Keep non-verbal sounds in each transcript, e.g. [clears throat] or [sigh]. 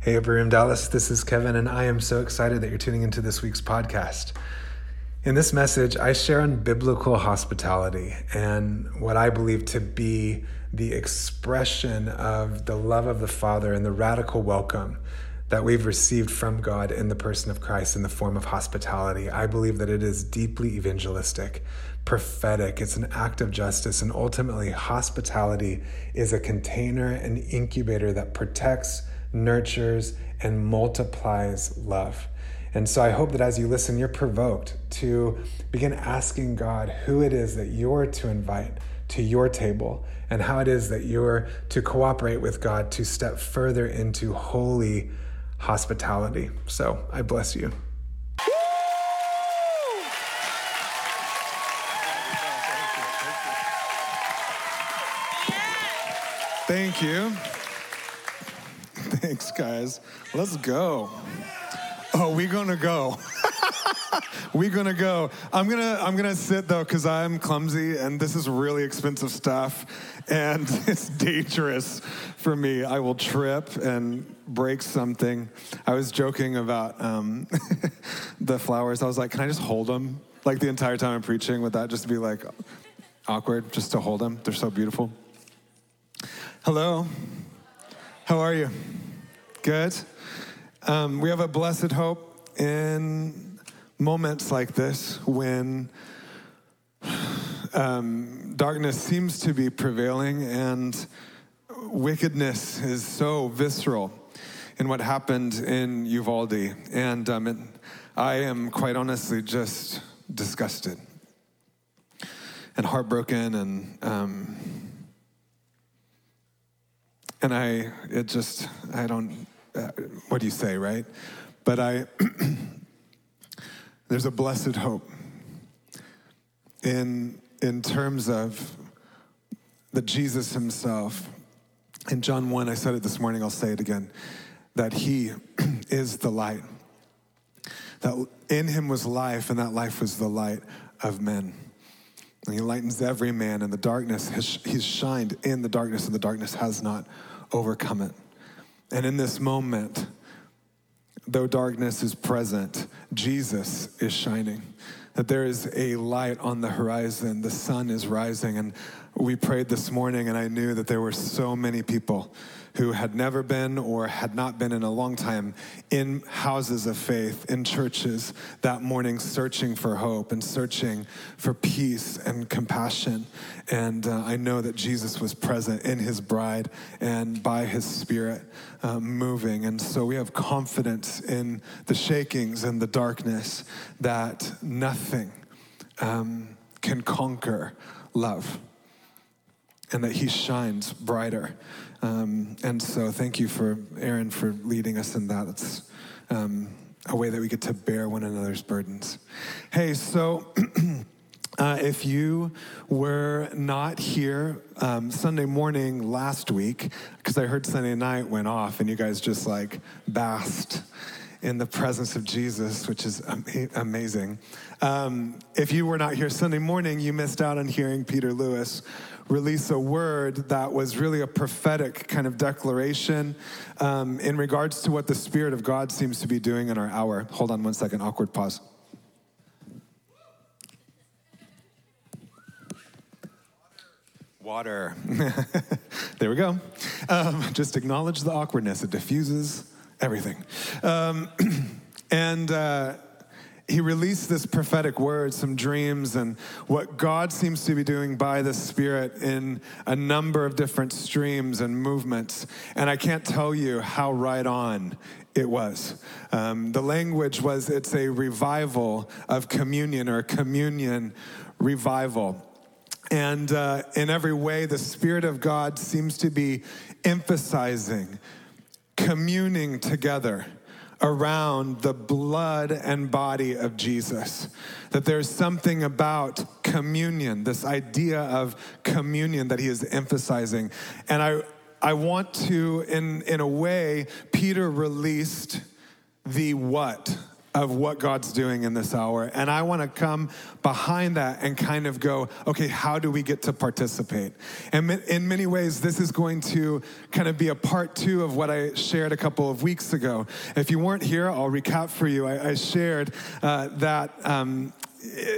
Hey, Upper Room Dallas, this is Kevin, and I am so excited that you're tuning into this week's podcast. In this message, I share on biblical hospitality and what I believe to be the expression of the love of the Father and the radical welcome that we've received from God in the person of Christ in the form of hospitality. I believe that it is deeply evangelistic, prophetic, it's an act of justice, and ultimately, hospitality is a container, and incubator that protects, nurtures, and multiplies love. And so I hope that as you listen, you're provoked to begin asking God who it is that you're to invite to your table and how it is that you're to cooperate with God to step further into holy hospitality. So I bless you. Thank you. Thanks, guys. Let's go. Oh, we're gonna go. [laughs] we're gonna go. I'm gonna I'm gonna sit though because I'm clumsy and this is really expensive stuff, and [laughs] it's dangerous for me. I will trip and break something. I was joking about um, [laughs] the flowers. I was like, can I just hold them like the entire time I'm preaching? Would that just be like awkward just to hold them? They're so beautiful. Hello. How are you? Good. Um, we have a blessed hope in moments like this when um, darkness seems to be prevailing and wickedness is so visceral in what happened in Uvalde. And um, it, I am quite honestly just disgusted and heartbroken and. Um, and I, it just, I don't, Uh, what do you say, right? But I, [clears throat] there's a blessed hope in, in terms of that Jesus himself, in John 1, I said it this morning, I'll say it again, that he [clears throat] is the light. That in him was life, and that life was the light of men. And he lightens every man in the darkness. He's shined in the darkness, and the darkness has not overcome it. And in this moment, though darkness is present, Jesus is shining. That there is a light on the horizon, the sun is rising. And we prayed this morning, and I knew that there were so many people who had never been or had not been in a long time in houses of faith, in churches that morning, searching for hope and searching for peace and compassion. And uh, I know that Jesus was present in his bride and by his spirit uh, moving. And so we have confidence in the shakings and the darkness that nothing um, can conquer love and that he shines brighter. Um, and so thank you for Aaron for leading us in that. It's um, a way that we get to bear one another's burdens. Hey, so. [clears throat] Uh, if you were not here um, Sunday morning last week, because I heard Sunday night went off and you guys just like basked in the presence of Jesus, which is amazing. Um, if you were not here Sunday morning, you missed out on hearing Peter Lewis release a word that was really a prophetic kind of declaration um, in regards to what the Spirit of God seems to be doing in our hour. Hold on one second, awkward pause. Water. [laughs] there we go. Um, just acknowledge the awkwardness, it diffuses everything. Um, [clears throat] and, uh, he released this prophetic word, some dreams, and what God seems to be doing by the Spirit in a number of different streams and movements. And I can't tell you how right on it was. Um, the language was it's a revival of communion or communion revival. And uh, in every way, the Spirit of God seems to be emphasizing communing together around the blood and body of Jesus. That there's something about communion, this idea of communion that he is emphasizing. And I, I want to, in, in a way, Peter released the what of what God's doing in this hour. And I want to come behind that and kind of go, okay, how do we get to participate? And in many ways, this is going to kind of be a part two of what I shared a couple of weeks ago. If you weren't here, I'll recap for you. I, I shared uh, that um,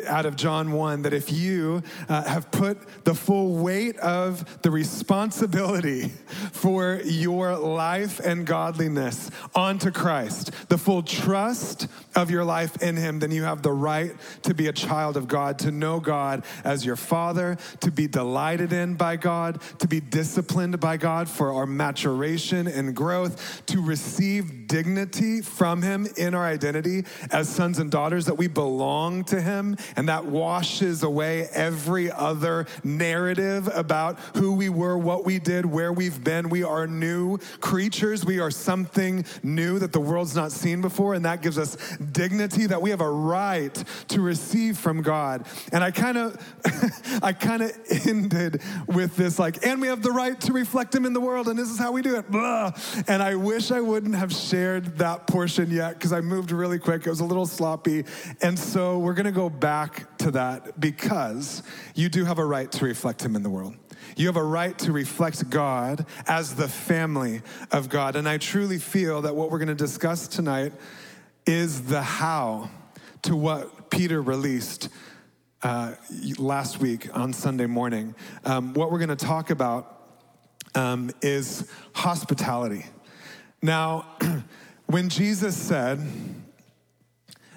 out of John 1 that if you uh, have put the full weight of the responsibility [laughs] for your life and godliness onto Christ, the full trust of your life in Him, then you have the right to be a child of God, to know God as your Father, to be delighted in by God, to be disciplined by God for our maturation and growth, to receive dignity from Him in our identity as sons and daughters, that we belong to Him him, and that washes away every other narrative about who we were, what we did, where we've been. We are new creatures. We are something new that the world's not seen before, and that gives us dignity that we have a right to receive from God. And I kind of, [laughs] I kind of ended with this like, and we have the right to reflect Him in the world, and this is how we do it. Blah. And I wish I wouldn't have shared that portion yet because I moved really quick. It was a little sloppy, and so we're gonna go back to that because you do have a right to reflect Him in the world. You have a right to reflect God as the family of God. And I truly feel that what we're going to discuss tonight is the how to what Peter released uh, last week on Sunday morning. Um, what we're going to talk about um, is hospitality. Now, [clears throat] when Jesus said,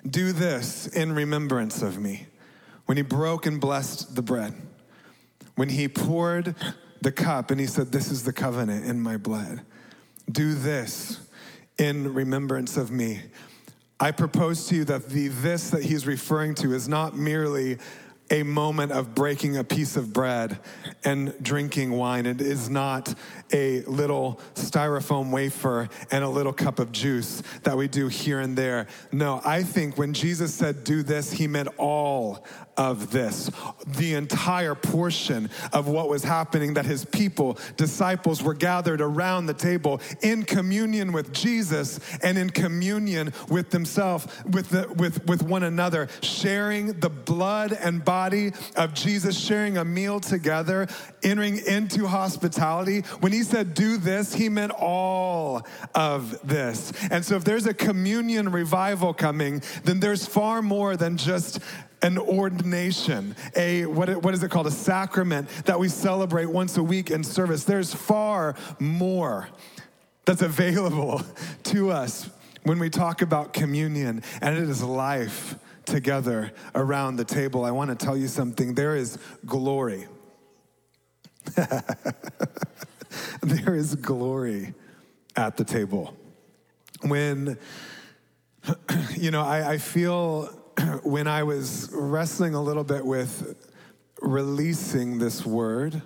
do this in remembrance of me. When he broke and blessed the bread, when he poured the cup and he said, This is the covenant in my blood. Do this in remembrance of me. I propose to you that the this that he's referring to is not merely a moment of breaking a piece of bread and drinking wine. It is not a little styrofoam wafer and a little cup of juice that we do here and there. No, I think when Jesus said, do this, he meant all of this, the entire portion of what was happening, that his people, disciples, were gathered around the table in communion with Jesus and in communion with themselves, with, the, with, with one another, sharing the blood and body of Jesus, sharing a meal together, entering into hospitality. When he said, do this, he meant all of this. And so if there's a communion revival coming, then there's far more than just an ordination, a what, what is it called? A sacrament that we celebrate once a week in service. There's far more that's available [laughs] to us when we talk about communion, and it is life together around the table. I want to tell you something. There is glory. [laughs] there is glory at the table. When, [clears throat] you know, I, I feel [clears throat] when I was wrestling a little bit with releasing this word,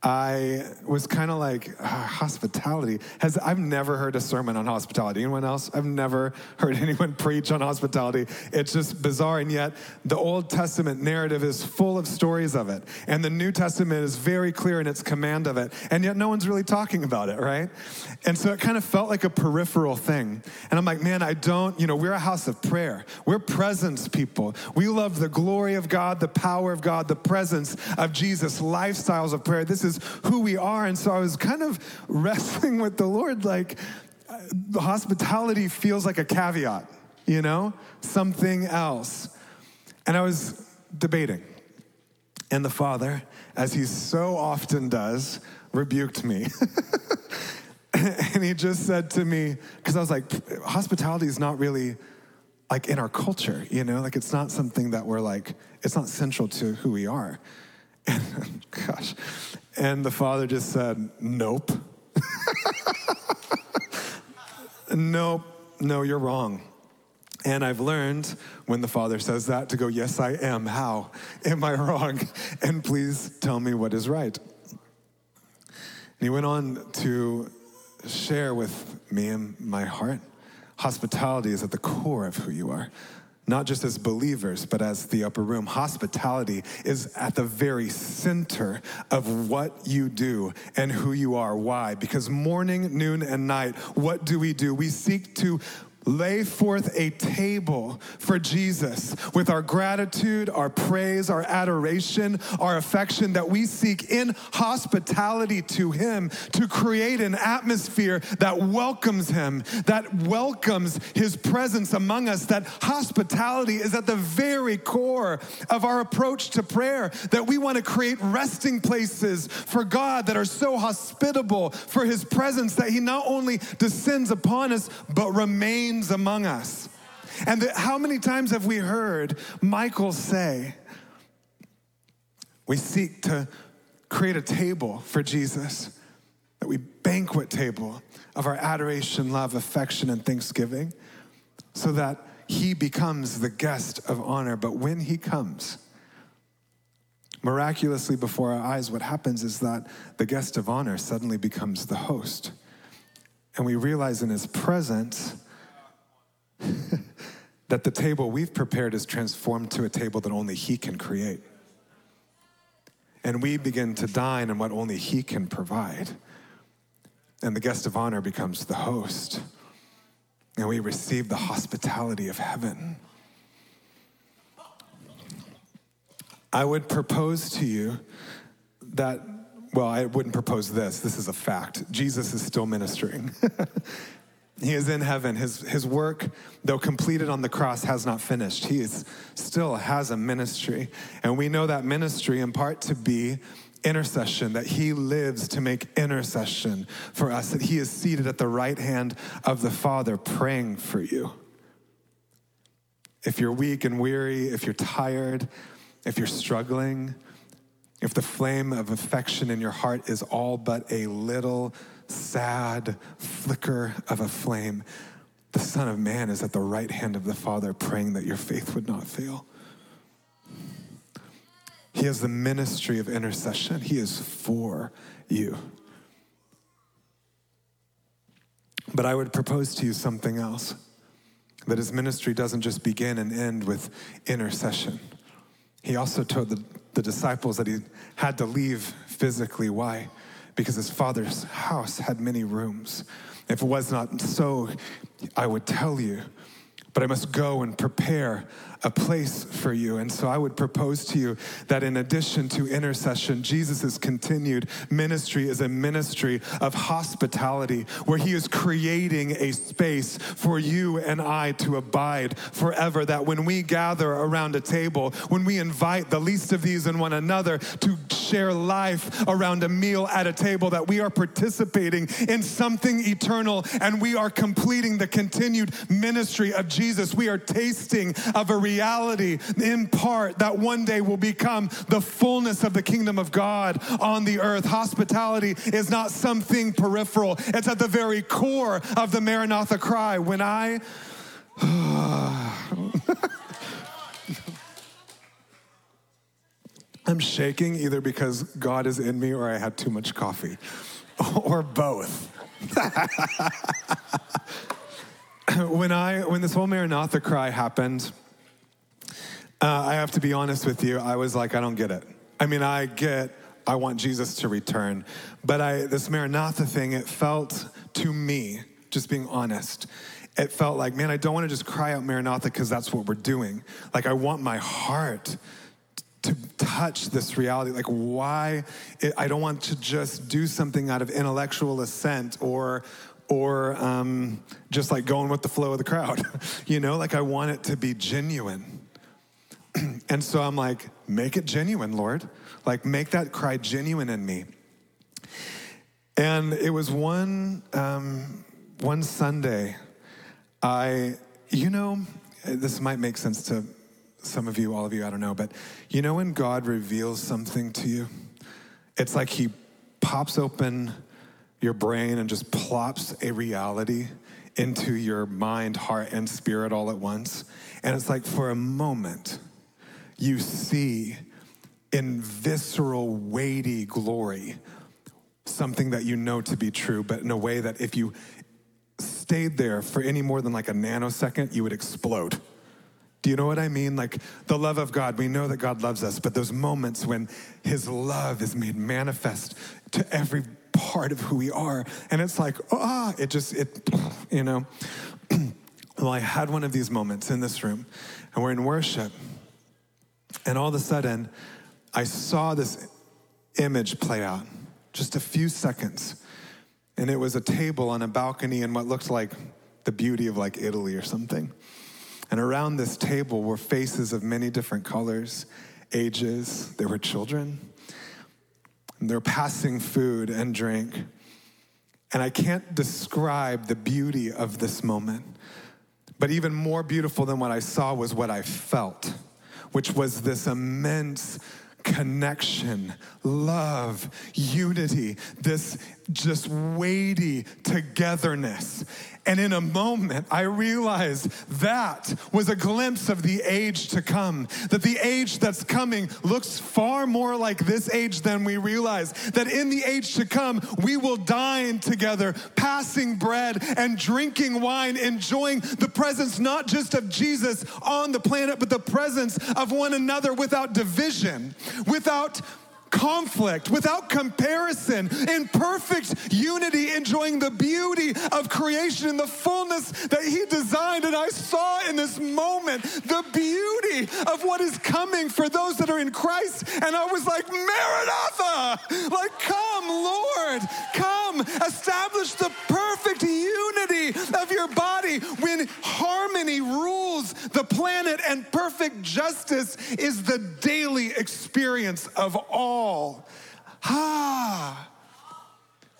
I was kind of like uh, hospitality. Has I've never heard a sermon on hospitality. Anyone else? I've never heard [laughs] anyone preach on hospitality. It's just bizarre, and yet the Old Testament narrative is full of stories of it, and the New Testament is very clear in its command of it, and yet no one's really talking about it, right? And so it kind of felt like a peripheral thing. And I'm like, man, I don't. You know, we're a house of prayer. We're presence people. We love the glory of God, the power of God, the presence of Jesus, lifestyles of prayer. This is is who we are. And so I was kind of [laughs] wrestling with the Lord, like, uh, the hospitality feels like a caveat, you know, something else. And I was debating. And the Father, as he so often does, rebuked me. [laughs] and he just said to me, because I was like, hospitality is not really like in our culture, you know, like it's not something that we're like, it's not central to who we are. [laughs] And gosh, and the father just said, Nope. [laughs] nope, no, you're wrong. And I've learned when the father says that to go, Yes, I am. How am I wrong? [laughs] And please tell me what is right. And he went on to share with me and my heart hospitality is at the core of who you are not just as believers, but as the upper room. Hospitality is at the very center of what you do and who you are. Why? Because morning, noon, and night, what do we do? We seek to lay forth a table for Jesus with our gratitude, our praise, our adoration, our affection that we seek in hospitality to Him to create an atmosphere that welcomes Him, that welcomes His presence among us, that hospitality is at the very core of our approach to prayer, that we want to create resting places for God that are so hospitable for His presence that He not only descends upon us, but remains among us. And the, how many times have we heard Michael say, we seek to create a table for Jesus, that we banquet table of our adoration, love, affection, and thanksgiving, so that he becomes the guest of honor. But when he comes, miraculously before our eyes, what happens is that the guest of honor suddenly becomes the host. And we realize in his presence that the table we've prepared is transformed to a table that only he can create. And we begin to dine on what only he can provide. And the guest of honor becomes the host. And we receive the hospitality of heaven. I would propose to you that, well, I wouldn't propose this. This is a fact. Jesus is still ministering. [laughs] he is in heaven. His, his work, though completed on the cross, has not finished. He is, still has a ministry. And we know that ministry in part to be intercession, that he lives to make intercession for us, that he is seated at the right hand of the Father praying for you. If you're weak and weary, if you're tired, if you're struggling, if the flame of affection in your heart is all but a little sad flicker of a flame, the Son of Man is at the right hand of the Father praying that your faith would not fail. He has the ministry of intercession, He is for you. But I would propose to you something else that his ministry doesn't just begin and end with intercession. He also told the, the disciples that he had to leave physically. Why? Because his father's house had many rooms. If it was not so, I would tell you. But I must go and prepare a place for you. And so I would propose to you that in addition to intercession, Jesus' continued ministry is a ministry of hospitality where he is creating a space for you and I to abide forever. That when we gather around a table, when we invite the least of these and one another to share life around a meal at a table, that we are participating in something eternal and we are completing the continued ministry of Jesus. We are tasting of a reality in part that one day will become the fullness of the kingdom of God on the earth. Hospitality is not something peripheral, it's at the very core of the Maranatha cry. When I. [sighs] I'm shaking either because God is in me or I had too much coffee, [laughs] or both. [laughs] when I when this whole Maranatha cry happened, uh, I have to be honest with you. I was like, I don't get it. I mean, I get, I want Jesus to return, but I this Maranatha thing, it felt to me, just being honest, it felt like, man, I don't want to just cry out Maranatha because that's what we're doing. Like, I want my heart to touch this reality. Like, why? It, I don't want to just do something out of intellectual assent or or um, just like going with the flow of the crowd. [laughs] you know, like I want it to be genuine. [clears throat] and so I'm like, make it genuine, Lord. Like, make that cry genuine in me. And it was one um, one Sunday. I, you know, this might make sense to some of you, all of you, I don't know, but you know when God reveals something to you, it's like He pops open your brain and just plops a reality into your mind, heart, and spirit all at once. And it's like for a moment, you see in visceral, weighty glory something that you know to be true, but in a way that if you stayed there for any more than like a nanosecond, you would explode. Do you know what I mean? Like the love of God, we know that God loves us, but those moments when His love is made manifest to every part of who we are. And it's like, ah, oh, it just, it, you know. [clears throat] Well, I had one of these moments in this room, and we're in worship, and all of a sudden, I saw this image play out, just a few seconds. And it was a table on a balcony in what looked like the beauty of like Italy or something. And around this table were faces of many different colors, ages. There were children. And they're passing food and drink. And I can't describe the beauty of this moment. But even more beautiful than what I saw was what I felt, which was this immense connection, love, unity, this just weighty togetherness. And in a moment, I realized that was a glimpse of the age to come. That the age that's coming looks far more like this age than we realize. That in the age to come, we will dine together, passing bread and drinking wine, enjoying the presence not just of Jesus on the planet, but the presence of one another without division, without conflict, without comparison, in perfect unity, enjoying the beauty of creation and the fullness that He designed. And I saw in this moment the beauty of what is coming for those that are in Christ. And I was like, Maranatha! Like, come, Lord, come, establish the perfect unity of your body when harmony rules the planet and perfect justice is the daily experience of all all. Ah!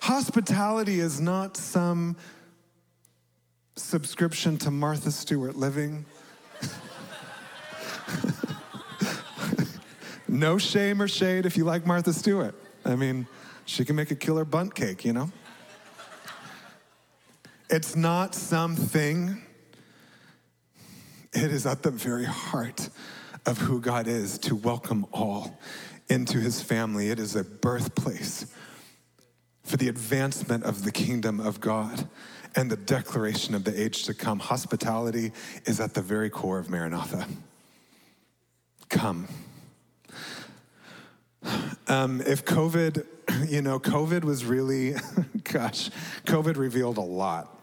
Hospitality is not some subscription to Martha Stewart living. [laughs] no shame or shade if you like Martha Stewart. I mean, she can make a killer Bundt cake, you know? It's not something, it is at the very heart of who God is to welcome all into his family. It is a birthplace for the advancement of the kingdom of God and the declaration of the age to come. Hospitality is at the very core of Maranatha. Come. Um, if COVID, [clears throat] you know, COVID was really, [laughs] gosh, COVID revealed a lot.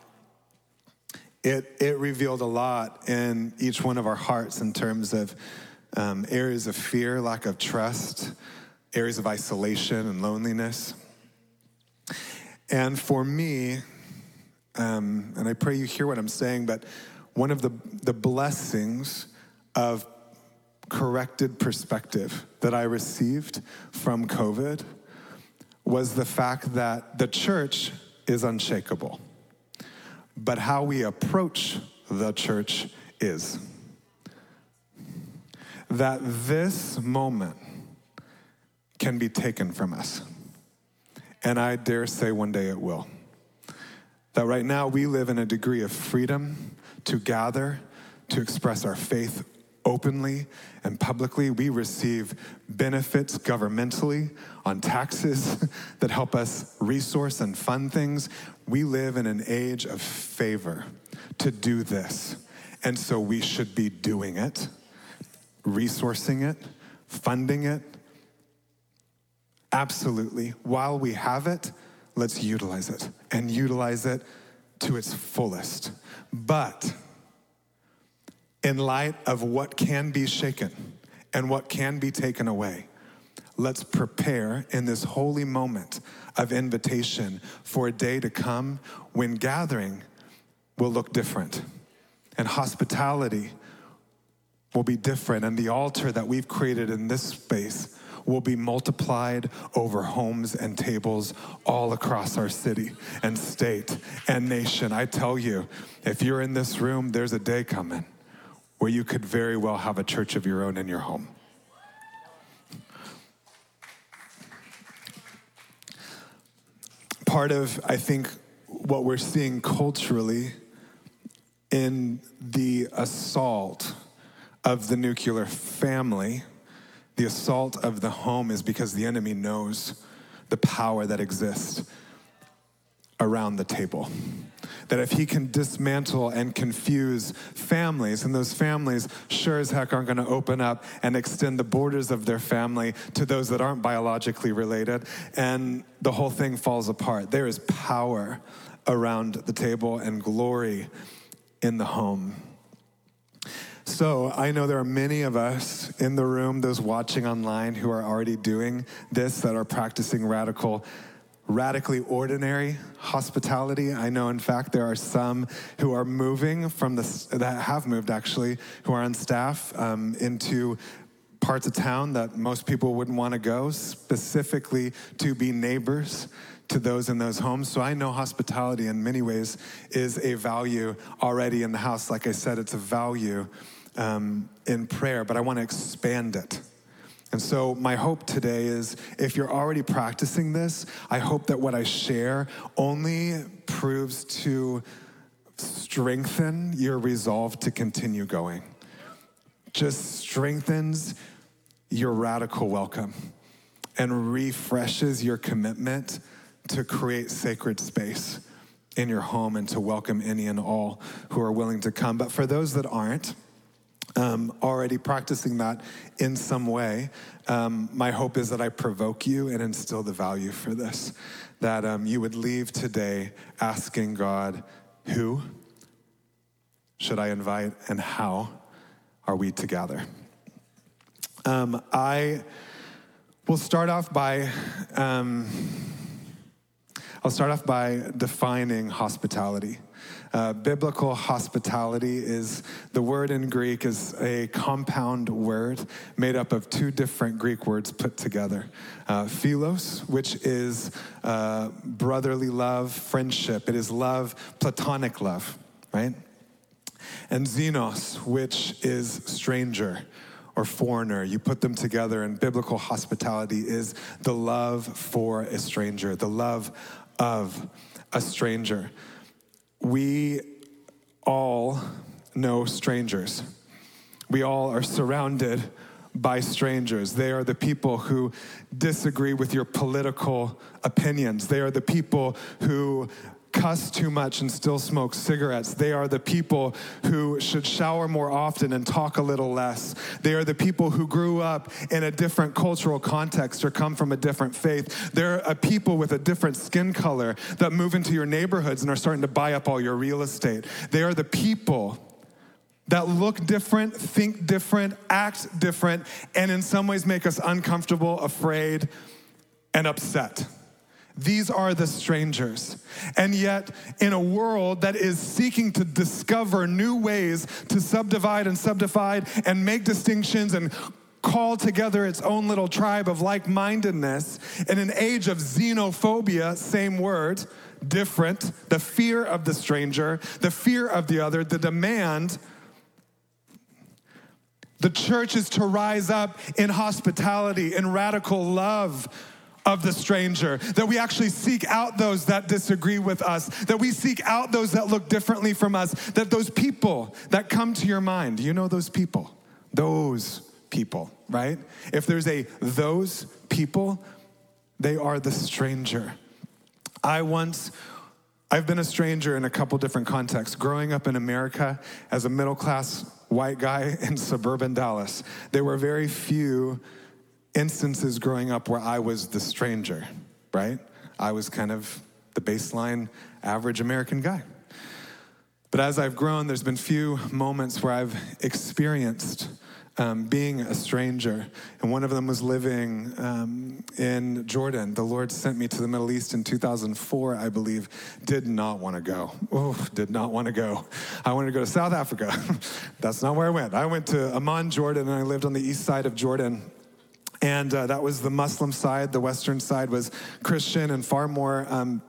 It, it revealed a lot in each one of our hearts in terms of um, areas of fear, lack of trust, areas of isolation and loneliness. And for me, um, and I pray you hear what I'm saying, but one of the, the blessings of corrected perspective that I received from COVID was the fact that the church is unshakable, but how we approach the church is that this moment can be taken from us. And I dare say one day it will. That right now we live in a degree of freedom to gather, to express our faith openly and publicly. We receive benefits governmentally on taxes [laughs] that help us resource and fund things. We live in an age of favor to do this. And so we should be doing it resourcing it, funding it? Absolutely. While we have it, let's utilize it and utilize it to its fullest. But in light of what can be shaken and what can be taken away, let's prepare in this holy moment of invitation for a day to come when gathering will look different and hospitality will be different, and the altar that we've created in this space will be multiplied over homes and tables all across our city and state and nation. I tell you, if you're in this room, there's a day coming where you could very well have a church of your own in your home. Part of, I think, what we're seeing culturally in the assault of the nuclear family, the assault of the home is because the enemy knows the power that exists around the table. That if he can dismantle and confuse families, and those families sure as heck aren't to open up and extend the borders of their family to those that aren't biologically related, and the whole thing falls apart. There is power around the table and glory in the home. So I know there are many of us in the room, those watching online, who are already doing this, that are practicing radical, radically ordinary hospitality. I know, in fact, there are some who are moving from the that have moved actually, who are on staff um, into parts of town that most people wouldn't want to go, specifically to be neighbors to those in those homes. So I know hospitality in many ways is a value already in the house. Like I said, it's a value um, in prayer, but I want to expand it. And so, my hope today is if you're already practicing this, I hope that what I share only proves to strengthen your resolve to continue going. Just strengthens your radical welcome and refreshes your commitment to create sacred space in your home and to welcome any and all who are willing to come. But for those that aren't, um, already practicing that in some way, um, my hope is that I provoke you and instill the value for this. That um, you would leave today asking God, who should I invite and how are we together? Um, I will start off by. Um, I'll start off by defining hospitality. Uh, biblical hospitality is the word in Greek is a compound word made up of two different Greek words put together. Uh, philos, which is uh, brotherly love, friendship. It is love, platonic love, right? And xenos, which is stranger or foreigner. You put them together, and biblical hospitality is the love for a stranger, the love of a stranger. We all know strangers. We all are surrounded by strangers. They are the people who disagree with your political opinions. They are the people who cuss too much and still smoke cigarettes. They are the people who should shower more often and talk a little less. They are the people who grew up in a different cultural context or come from a different faith. They're a people with a different skin color that move into your neighborhoods and are starting to buy up all your real estate. They are the people that look different, think different, act different, and in some ways make us uncomfortable, afraid, and upset. These are the strangers. And yet, in a world that is seeking to discover new ways to subdivide and subdivide and make distinctions and call together its own little tribe of like mindedness, in an age of xenophobia, same word, different, the fear of the stranger, the fear of the other, the demand. The church is to rise up in hospitality, in radical love of the stranger, that we actually seek out those that disagree with us, that we seek out those that look differently from us, that those people that come to your mind, you know those people, those people, right? If there's a those people, they are the stranger. I once I've been a stranger in a couple different contexts. Growing up in America as a middle class white guy in suburban Dallas, there were very few instances growing up where I was the stranger, right? I was kind of the baseline average American guy. But as I've grown, there's been few moments where I've experienced um, being a stranger. And one of them was living um, in Jordan. The Lord sent me to the Middle East in 2004, I believe. Did not want to go. Oh, did not want to go. I wanted to go to South Africa. [laughs] That's not where I went. I went to Amman, Jordan, and I lived on the east side of Jordan. And uh, that was the Muslim side. The Western side was Christian and far more um,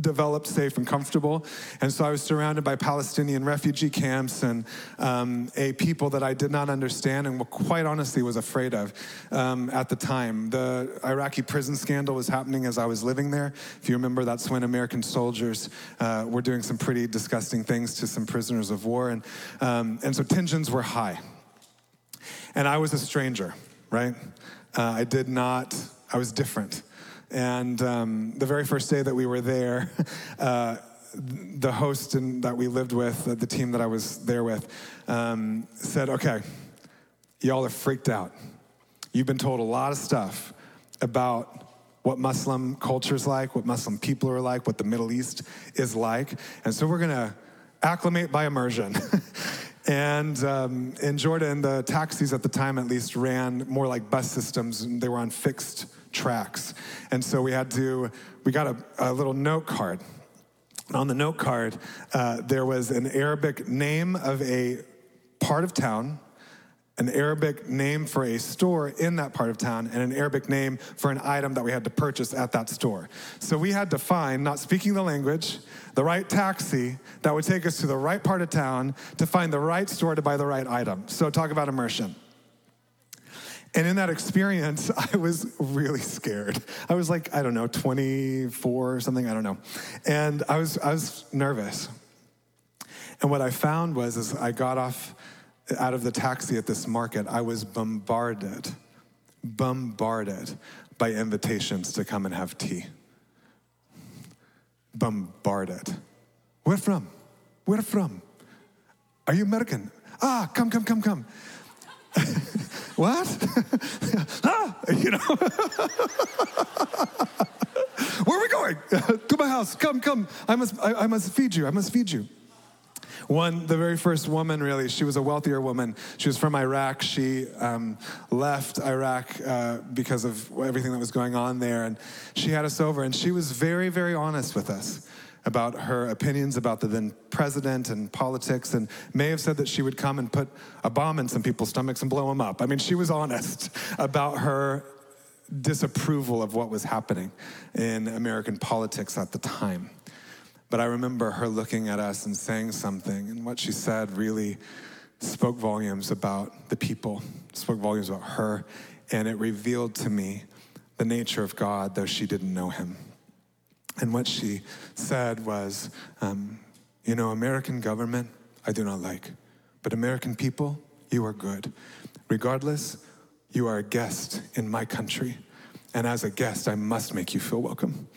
developed, safe, and comfortable. And so I was surrounded by Palestinian refugee camps and um, a people that I did not understand and quite honestly was afraid of um, at the time. The Iraqi prison scandal was happening as I was living there. If you remember, that's when American soldiers uh, were doing some pretty disgusting things to some prisoners of war. And, um, and so tensions were high. And I was a stranger, right? Uh, I did not, I was different. And um, the very first day that we were there, [laughs] uh, the host and, that we lived with, the team that I was there with, um, said, Okay, y'all are freaked out. You've been told a lot of stuff about what Muslim culture is like, what Muslim people are like, what the Middle East is like. And so we're going to acclimate by immersion. [laughs] and um, in Jordan, the taxis at the time at least ran more like bus systems, and they were on fixed tracks. And so we had to, we got a, a little note card. And On the note card, uh, there was an Arabic name of a part of town an Arabic name for a store in that part of town and an Arabic name for an item that we had to purchase at that store. So we had to find, not speaking the language, the right taxi that would take us to the right part of town to find the right store to buy the right item. So talk about immersion. And in that experience, [laughs] I was really scared. I was like, I don't know, 24 or something, I don't know. And I was, I was nervous. And what I found was, as I got off out of the taxi at this market, I was bombarded, bombarded by invitations to come and have tea. Bombarded. Where from? Where from? Are you American? Ah, come, come, come, come. [laughs] what? [laughs] ah, you know. [laughs] Where are we going? to my house. Come, come. I must, I, I must feed you. I must feed you. One, the very first woman, really, she was a wealthier woman. She was from Iraq. She um, left Iraq uh, because of everything that was going on there. And she had us over, and she was very, very honest with us about her opinions about the then president and politics, and may have said that she would come and put a bomb in some people's stomachs and blow them up. I mean, she was honest about her disapproval of what was happening in American politics at the time. But I remember her looking at us and saying something, and what she said really spoke volumes about the people, spoke volumes about her, and it revealed to me the nature of God, though she didn't know him. And what she said was, um, You know, American government, I do not like, but American people, you are good. Regardless, you are a guest in my country, and as a guest, I must make you feel welcome.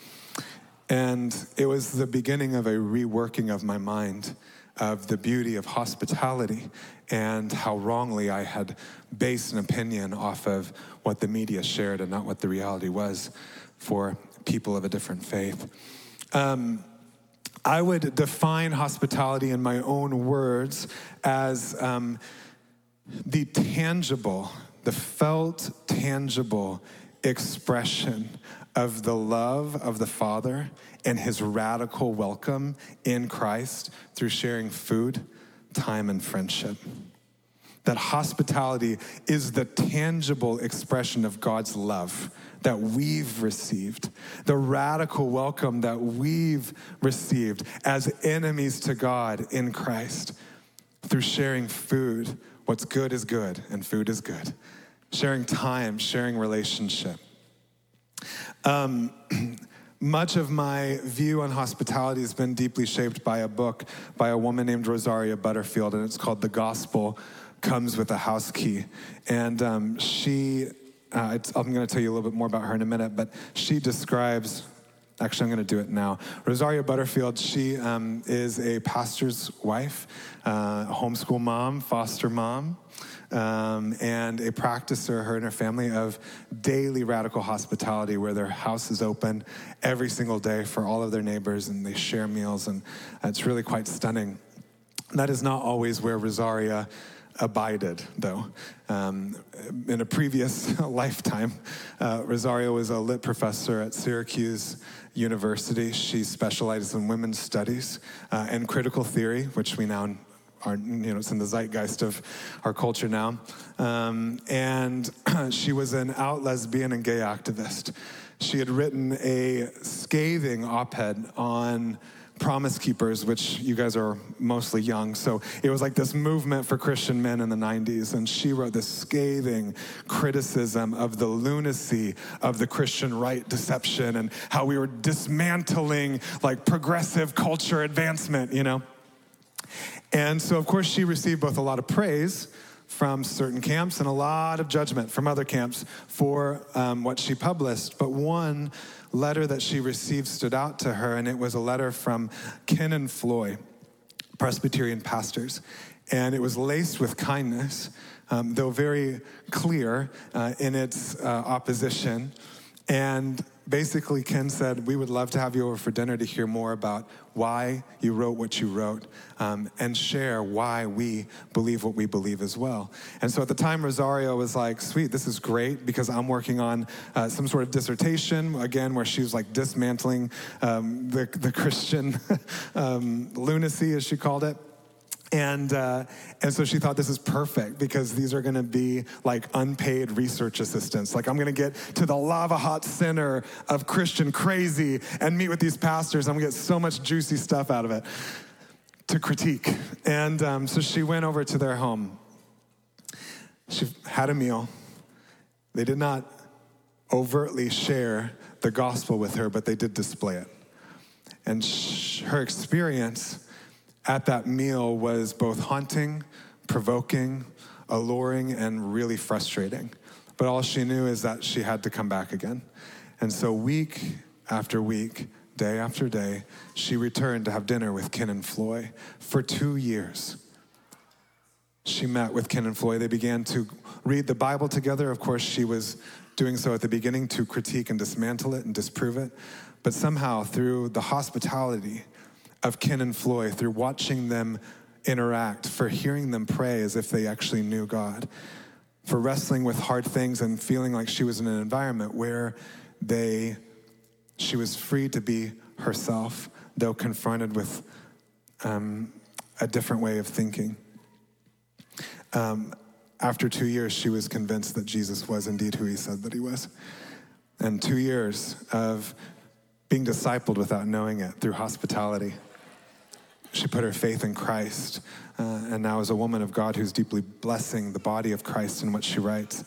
And it was the beginning of a reworking of my mind of the beauty of hospitality and how wrongly I had based an opinion off of what the media shared and not what the reality was for people of a different faith. Um, I would define hospitality in my own words as um, the tangible, the felt tangible expression of the love of the Father and his radical welcome in Christ through sharing food, time, and friendship. That hospitality is the tangible expression of God's love that we've received, the radical welcome that we've received as enemies to God in Christ through sharing food. What's good is good, and food is good. Sharing time, sharing relationship. Um, [clears throat] much of my view on hospitality has been deeply shaped by a book by a woman named Rosaria Butterfield, and it's called The Gospel Comes with a House Key. And um, she, uh, I'm going to tell you a little bit more about her in a minute, but she describes Actually, I'm going to do it now. Rosaria Butterfield, she um, is a pastor's wife, uh, homeschool mom, foster mom um, and a practicer, her and her family, of daily radical hospitality where their house is open every single day for all of their neighbors and they share meals. And it's really quite stunning. That is not always where Rosaria abided, though. Um, in a previous [laughs] lifetime, uh, was a lit professor at Syracuse University. She specializes in women's studies uh, and critical theory, which we now our, you know, it's in the zeitgeist of our culture now. Um, and [clears throat] she was an out lesbian and gay activist. She had written a scathing op ed on Promise Keepers, which you guys are mostly young. So it was like this movement for Christian men in the 90s. And she wrote this scathing criticism of the lunacy of the Christian right deception and how we were dismantling like progressive culture advancement, you know? And so, of course, she received both a lot of praise from certain camps and a lot of judgment from other camps for um, what she published. But one letter that she received stood out to her, and it was a letter from Ken and Floy, Presbyterian pastors. And it was laced with kindness, um, though very clear uh, in its uh, opposition. And basically, Ken said, We would love to have you over for dinner to hear more about why you wrote what you wrote um, and share why we believe what we believe as well. And so at the time, Rosaria was like, Sweet, this is great because I'm working on uh, some sort of dissertation, again, where she was like dismantling um, the, the Christian [laughs] um, lunacy, as she called it. And, uh, and so she thought this is perfect because these are going to be like unpaid research assistants. Like, I'm going to get to the lava hot center of Christian crazy and meet with these pastors. I'm going to get so much juicy stuff out of it to critique. And um, so she went over to their home. She had a meal. They did not overtly share the gospel with her, but they did display it. And sh- her experience at that meal was both haunting, provoking, alluring, and really frustrating. But all she knew is that she had to come back again. And so, week after week, day after day, she returned to have dinner with Ken and Floy for two years. She met with Ken and Floy. They began to read the Bible together. Of course, she was doing so at the beginning to critique and dismantle it and disprove it. But somehow, through the hospitality of Ken and Floy through watching them interact, for hearing them pray as if they actually knew God, for wrestling with hard things and feeling like she was in an environment where they she was free to be herself, though confronted with um, a different way of thinking. Um, after two years, she was convinced that Jesus was indeed who he said that he was. And two years of being discipled without knowing it through hospitality she put her faith in Christ, uh, and now is a woman of God who's deeply blessing the body of Christ in what she writes.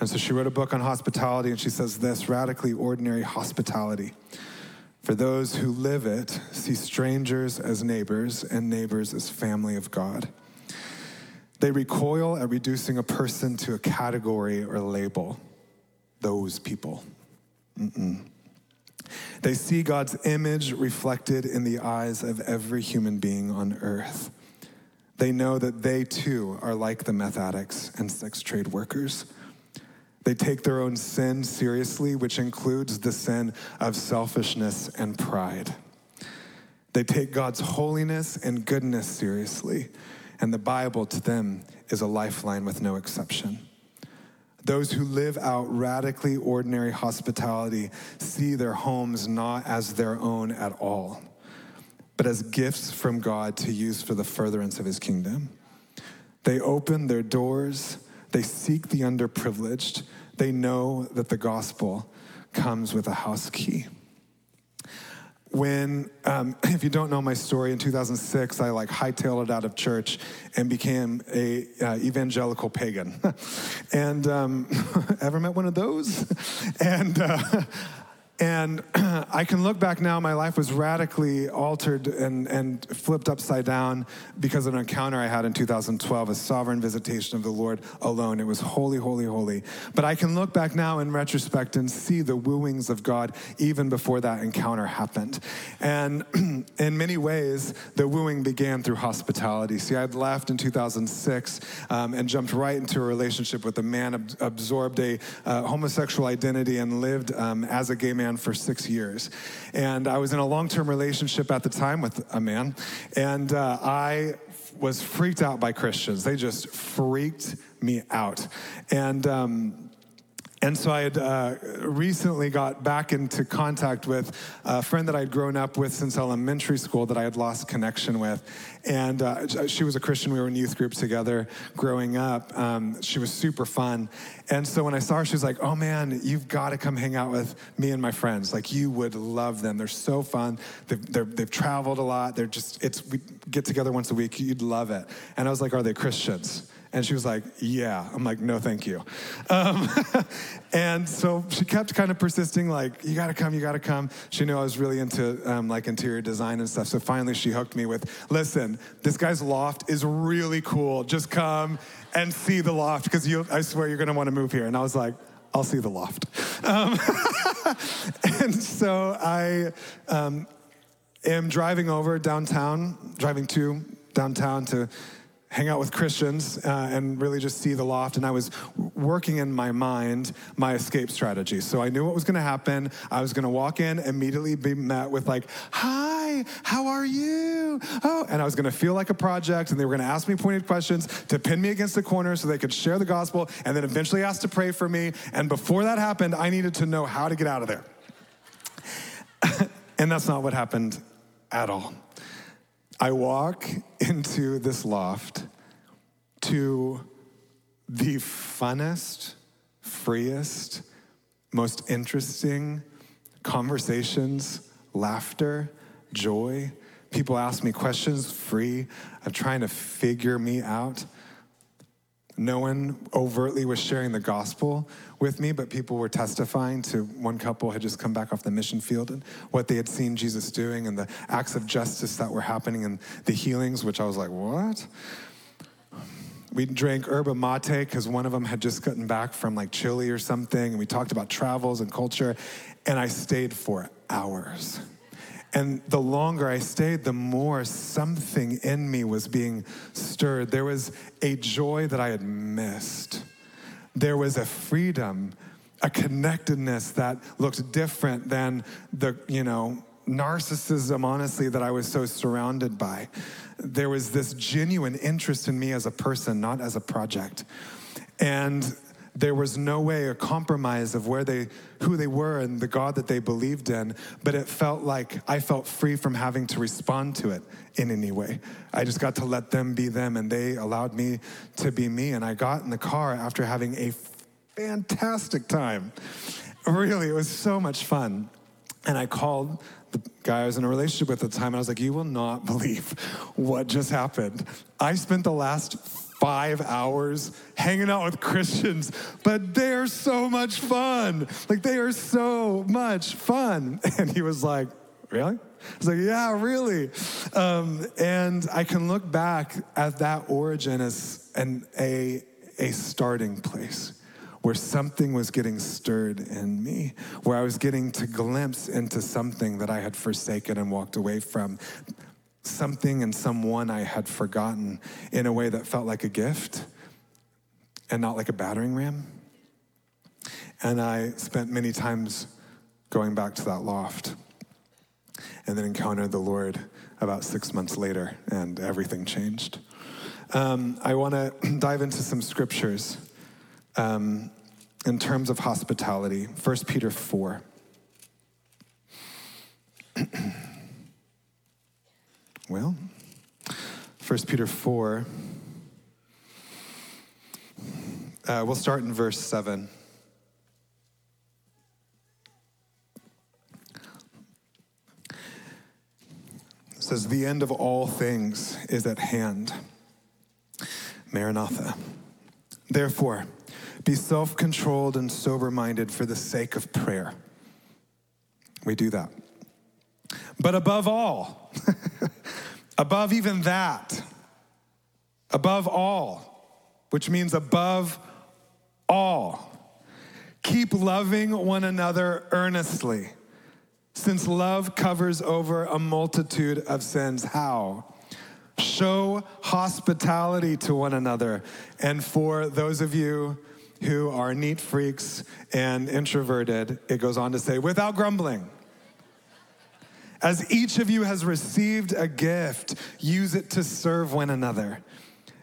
And so she wrote a book on hospitality, and she says this radically ordinary hospitality. For those who live it, see strangers as neighbors and neighbors as family of God. They recoil at reducing a person to a category or label. Those people. Mm-mm. They see God's image reflected in the eyes of every human being on earth. They know that they too are like the meth addicts and sex trade workers. They take their own sin seriously, which includes the sin of selfishness and pride. They take God's holiness and goodness seriously, and the Bible to them is a lifeline with no exception. Those who live out radically ordinary hospitality see their homes not as their own at all, but as gifts from God to use for the furtherance of his kingdom. They open their doors, they seek the underprivileged, they know that the gospel comes with a house key when um, [clears throat] if you don't know my story in 2006 i like hightailed it out of church and became a uh, evangelical pagan. [laughs] And um, [laughs] ever met one of those? [laughs] And uh, and [clears throat] I can look back now, my life was radically altered and, and flipped upside down because of an encounter I had in 2012, a sovereign visitation of the Lord alone. It was holy, holy, holy. But I can look back now in retrospect and see the wooings of God even before that encounter happened. And [clears throat] in many ways, the wooing began through hospitality. See, I'd left in 2006 um, and jumped right into a relationship with a man, ab- absorbed a uh, homosexual identity, and lived um, as a gay man man for six years. And I was in a long term relationship at the time with a man, and uh, I was freaked out by Christians. They just freaked me out. And, um, and so I had uh, recently got back into contact with a friend that I'd grown up with since elementary school that I had lost connection with. And uh, she was a Christian. We were in youth groups together growing up. Um, she was super fun. And so when I saw her, she was like, oh man, you've got to come hang out with me and my friends. Like, you would love them. They're so fun. They've, they've traveled a lot. They're just, it's, we get together once a week. You'd love it. And I was like, are they Christians? And she was like, Yeah. I'm like, No, thank you. Um, [laughs] and so she kept kind of persisting, like, You gotta come, you gotta come. She knew I was really into um, like interior design and stuff. So finally she hooked me with, Listen, this guy's loft is really cool. Just come and see the loft because I swear you're gonna wanna move here. And I was like, I'll see the loft. Um, [laughs] and so I um, am driving over downtown, driving to downtown to hang out with Christians uh, and really just see the loft. And I was working in my mind my escape strategy. So I knew what was going to happen. I was going to walk in, immediately be met with like, "Hi, how are you?" Oh, and I was going to feel like a project, and they were going to ask me pointed questions to pin me against the corner so they could share the gospel, and then eventually ask to pray for me. And before that happened, I needed to know how to get out of there. [laughs] and that's not what happened at all. I walk [laughs] into this loft to the funnest, freest, most interesting conversations, laughter, joy. People ask me questions free of trying to figure me out. No one overtly was sharing the gospel with me, but people were testifying to one couple had just come back off the mission field and what they had seen Jesus doing and the acts of justice that were happening and the healings, which I was like, what? We drank yerba mate because one of them had just gotten back from like Chile or something. And we talked about travels and culture. And I stayed for hours. And the longer I stayed, the more something in me was being stirred. There was a joy that I had missed. There was a freedom, a connectedness that looked different than the, you know, narcissism, honestly, that I was so surrounded by. There was this genuine interest in me as a person, not as a project. And there was no way a compromise of where they who they were and the god that they believed in but it felt like i felt free from having to respond to it in any way. I just got to let them be them and they allowed me to be me and i got in the car after having a fantastic time. Really it was so much fun. And i called the guy I was in a relationship with at the time, and I was like, You will not [laughs] believe what just happened. I spent the last five hours hanging out with Christians, but they are so much fun. Like, they are so much fun. [laughs] And he was like, Really? I was like, Yeah, really. Um, and I can look back at that origin as an, a, a starting place where something was getting stirred in me, where I was getting to glimpse into something that I had forsaken and walked away from something and someone I had forgotten in a way that felt like a gift and not like a battering ram. And I spent many times going back to that loft and then encountered the Lord about six months later, and everything changed. Um, I want to [clears throat] dive into some scriptures um, in terms of hospitality. 1 Peter 4. [clears throat] Well, 1 Peter 4, uh, we'll start in verse 7. It says, The end of all things is at hand. Maranatha. Therefore, be self controlled and sober minded for the sake of prayer. We do that. But above all, [laughs] above even that, above all, which means above all, keep loving one another earnestly, since love covers over a multitude of sins. How? Show hospitality to one another. And for those of you who are neat freaks and introverted, it goes on to say, without grumbling. As each of you has received a gift, use it to serve one another.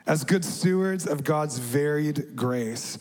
As good stewards of God's varied grace,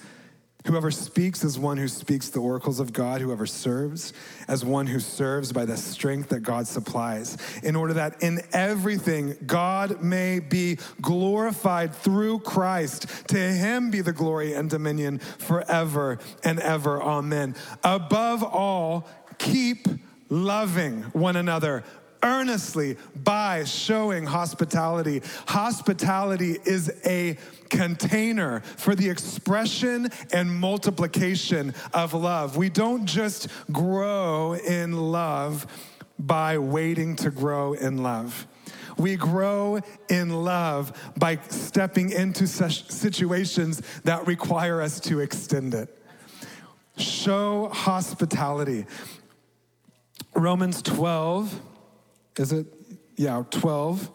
whoever speaks is one who speaks the oracles of God, whoever serves as one who serves by the strength that God supplies, in order that in everything God may be glorified through Christ. To him be the glory and dominion forever and ever. Amen. Above all, keep loving one another earnestly by showing hospitality. Hospitality is a container for the expression and multiplication of love. We don't just grow in love by waiting to grow in love. We grow in love by stepping into situations that require us to extend it. Show hospitality. Romans 12, is it? Yeah, 12.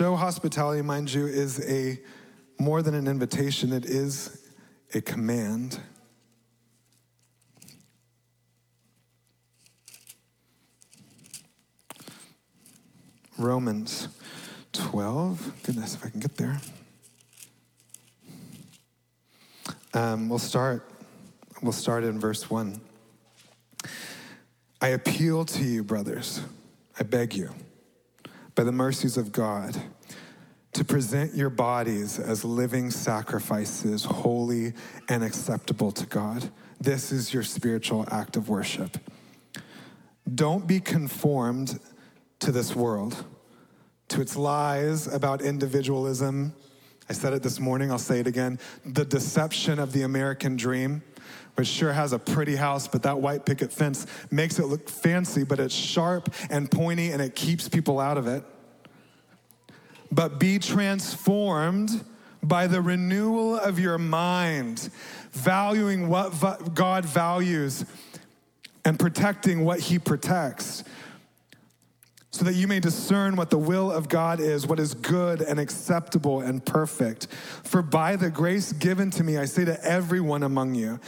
show hospitality, mind you, is a more than an invitation, it is a command. Romans 12. Goodness, if I can get there. Um, we'll start. We'll start in verse one. I appeal to you, brothers. I beg you, by the mercies of God, to present your bodies as living sacrifices, holy and acceptable to God. This is your spiritual act of worship. Don't be conformed to this world, to its lies about individualism. I said it this morning, I'll say it again. The deception of the American dream, which sure has a pretty house, but that white picket fence makes it look fancy, but it's sharp and pointy and it keeps people out of it. But be transformed by the renewal of your mind, valuing what God values and protecting what he protects so that you may discern what the will of God is, what is good and acceptable and perfect. For by the grace given to me, I say to everyone among you,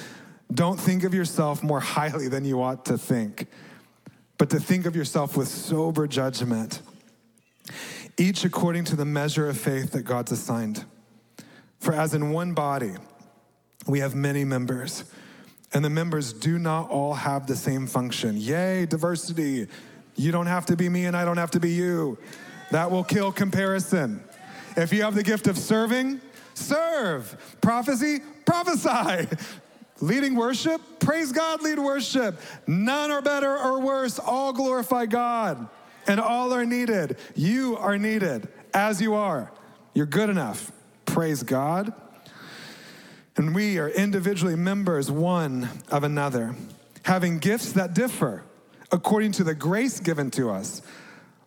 don't think of yourself more highly than you ought to think, but to think of yourself with sober judgment, each according to the measure of faith that God's assigned. For as in one body, we have many members, and the members do not all have the same function. Yay, diversity! You don't have to be me and I don't have to be you. That will kill comparison. If you have the gift of serving, serve. Prophecy, prophesy. Leading worship, praise God, lead worship. None are better or worse, all glorify God, and all are needed. You are needed as you are. You're good enough. Praise God. And we are individually members one of another, having gifts that differ according to the grace given to us.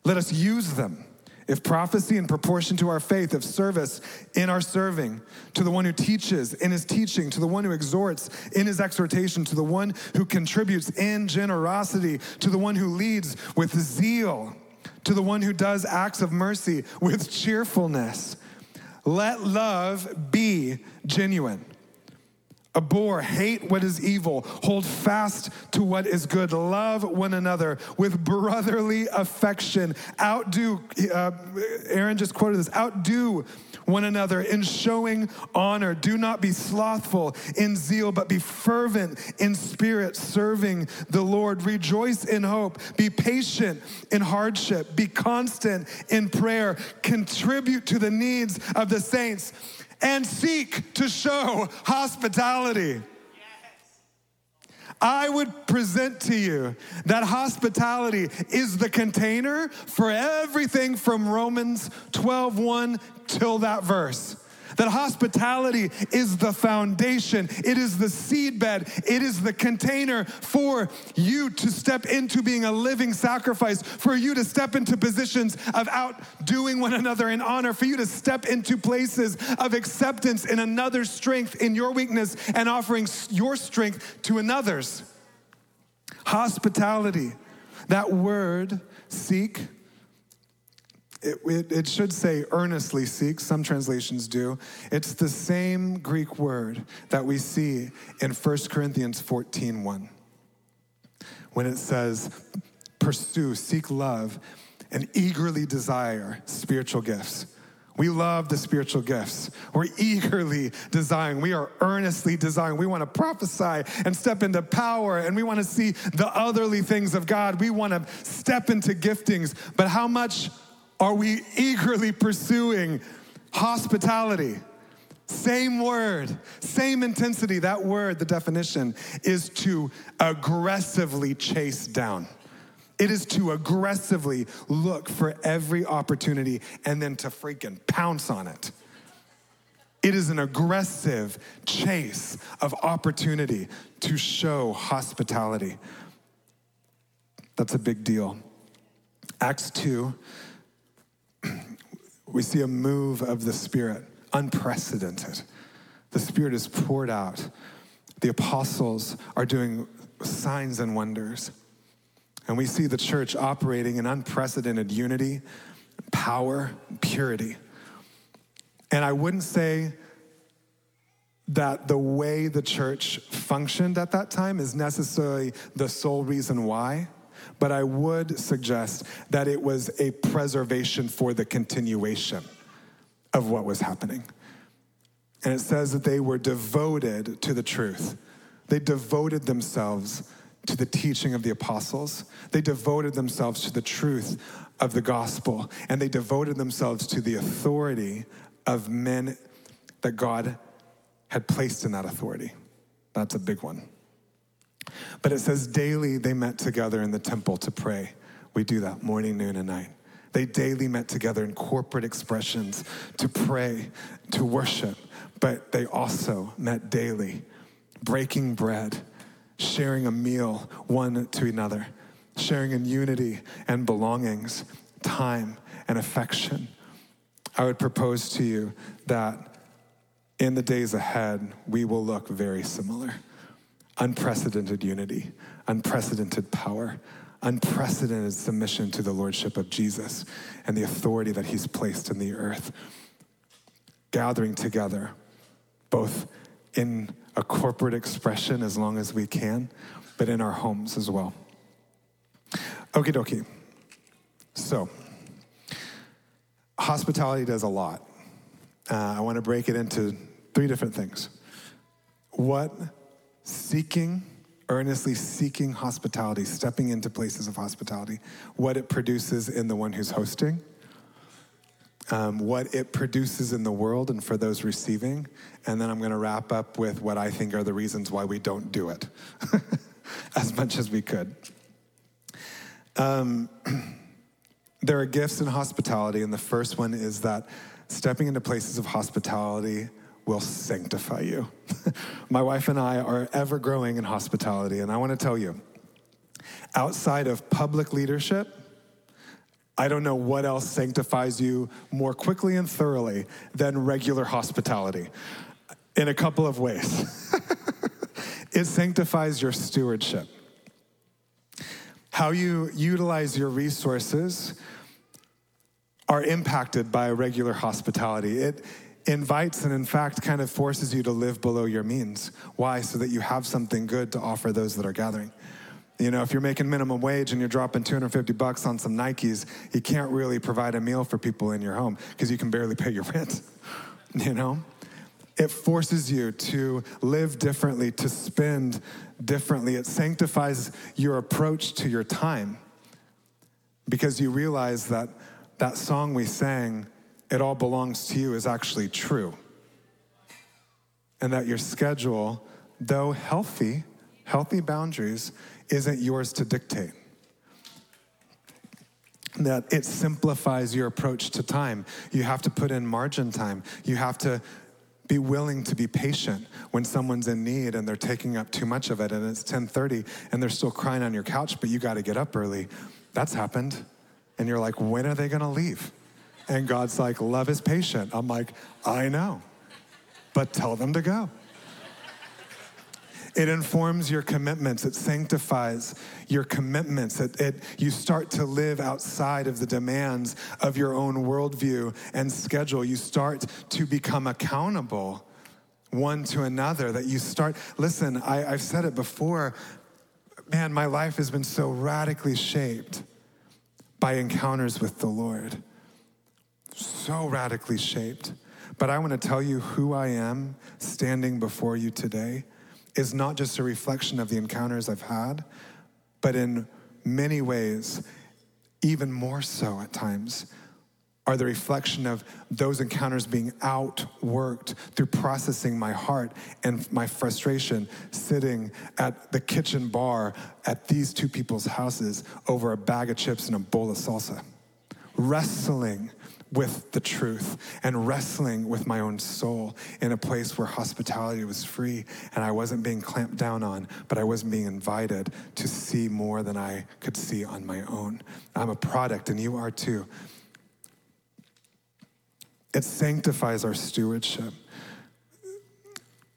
Let us use them. If prophecy in proportion to our faith, if service in our serving, to the one who teaches in his teaching, to the one who exhorts in his exhortation, to the one who contributes in generosity, to the one who leads with zeal, to the one who does acts of mercy with cheerfulness. Let love be genuine. Abhor, hate what is evil, hold fast to what is good, love one another with brotherly affection. Outdo, uh, Aaron just quoted this, outdo one another in showing honor. Do not be slothful in zeal, but be fervent in spirit, serving the Lord. Rejoice in hope. Be patient in hardship. Be constant in prayer. Contribute to the needs of the saints and seek to show hospitality. I would present to you that hospitality is the container for everything from Romans 12:1 till that verse. That hospitality is the foundation, it is the seedbed, it is the container for you to step into being a living sacrifice, for you to step into positions of outdoing one another in honor, for you to step into places of acceptance in another's strength, in your weakness, and offering your strength to another's. Hospitality, that word, seek, it, it, it, should say earnestly seek, some translations do. It's the same Greek word that we see in 1 Corinthians 14 1. When it says, pursue, seek love, and eagerly desire spiritual gifts. We love the spiritual gifts. We're eagerly desiring. We are earnestly desiring. We want to prophesy and step into power, and we want to see the otherly things of God. We want to step into giftings. But how much are we eagerly pursuing hospitality? Same word, same intensity. That word, the definition, is to aggressively chase down. It is to aggressively look for every opportunity and then to freaking pounce on it. It is an aggressive chase of opportunity to show hospitality. That's a big deal. Acts 2 we see a move of the Spirit, unprecedented. The Spirit is poured out. The apostles are doing signs and wonders. And we see the church operating in unprecedented unity, power, purity. And I wouldn't say that the way the church functioned at that time is necessarily the sole reason why, but I would suggest that it was a preservation for the continuation of what was happening. And it says that they were devoted to the truth. They devoted themselves to the teaching of the apostles. They devoted themselves to the truth of the gospel. And they devoted themselves to the authority of men that God had placed in that authority. That's a big one. But it says daily they met together in the temple to pray. We do that morning, noon, and night. They daily met together in corporate expressions to pray, to worship, but they also met daily, breaking bread, sharing a meal one to another, sharing in unity and belongings, time and affection. I would propose to you that in the days ahead, we will look very similar. Unprecedented unity, unprecedented power, unprecedented submission to the Lordship of Jesus and the authority that He's placed in the earth. Gathering together, both in a corporate expression as long as we can, but in our homes as well. Okie dokie. So, hospitality does a lot. Uh, I want to break it into three different things. What seeking, earnestly seeking hospitality, stepping into places of hospitality, what it produces in the one who's hosting, um, what it produces in the world and for those receiving, and then I'm going to wrap up with what I think are the reasons why we don't do it [laughs] as much as we could. Um, [clears throat] there are gifts in hospitality, and the first one is that stepping into places of hospitality will sanctify you. [laughs] My wife and I are ever growing in hospitality, and I want to tell you outside of public leadership, I don't know what else sanctifies you more quickly and thoroughly than regular hospitality in a couple of ways. [laughs] it sanctifies your stewardship. How you utilize your resources are impacted by regular hospitality. It invites and, in fact, kind of forces you to live below your means. Why? So that you have something good to offer those that are gathering. You know, if you're making minimum wage and you're dropping 250 bucks on some Nikes, you can't really provide a meal for people in your home because you can barely pay your [laughs] rent. You know? It forces you to live differently, to spend differently. It sanctifies your approach to your time because you realize that that song we sang, It All Belongs to You, is actually true. And that your schedule, though healthy, healthy boundaries, isn't yours to dictate. That it simplifies your approach to time. You have to put in margin time. You have to be willing to be patient when someone's in need and they're taking up too much of it and it's 10:30 and they're still crying on your couch but you got to get up early. That's happened. And you're like, when are they going to leave? And God's like, love is patient. I'm like, I know, but tell them to go. It informs your commitments. It sanctifies your commitments. It, it, you start to live outside of the demands of your own worldview and schedule. You start to become accountable one to another. That you start, listen, I, I've said it before, man, my life has been so radically shaped by encounters with the Lord. So radically shaped. But I want to tell you who I am standing before you today is not just a reflection of the encounters I've had, but in many ways, even more so at times, are the reflection of those encounters being outworked through processing my heart and my frustration sitting at the kitchen bar at these two people's houses over a bag of chips and a bowl of salsa. Wrestling with the truth and wrestling with my own soul in a place where hospitality was free and I wasn't being clamped down on, but I wasn't being invited to see more than I could see on my own. I'm a product, and you are too. It sanctifies our stewardship.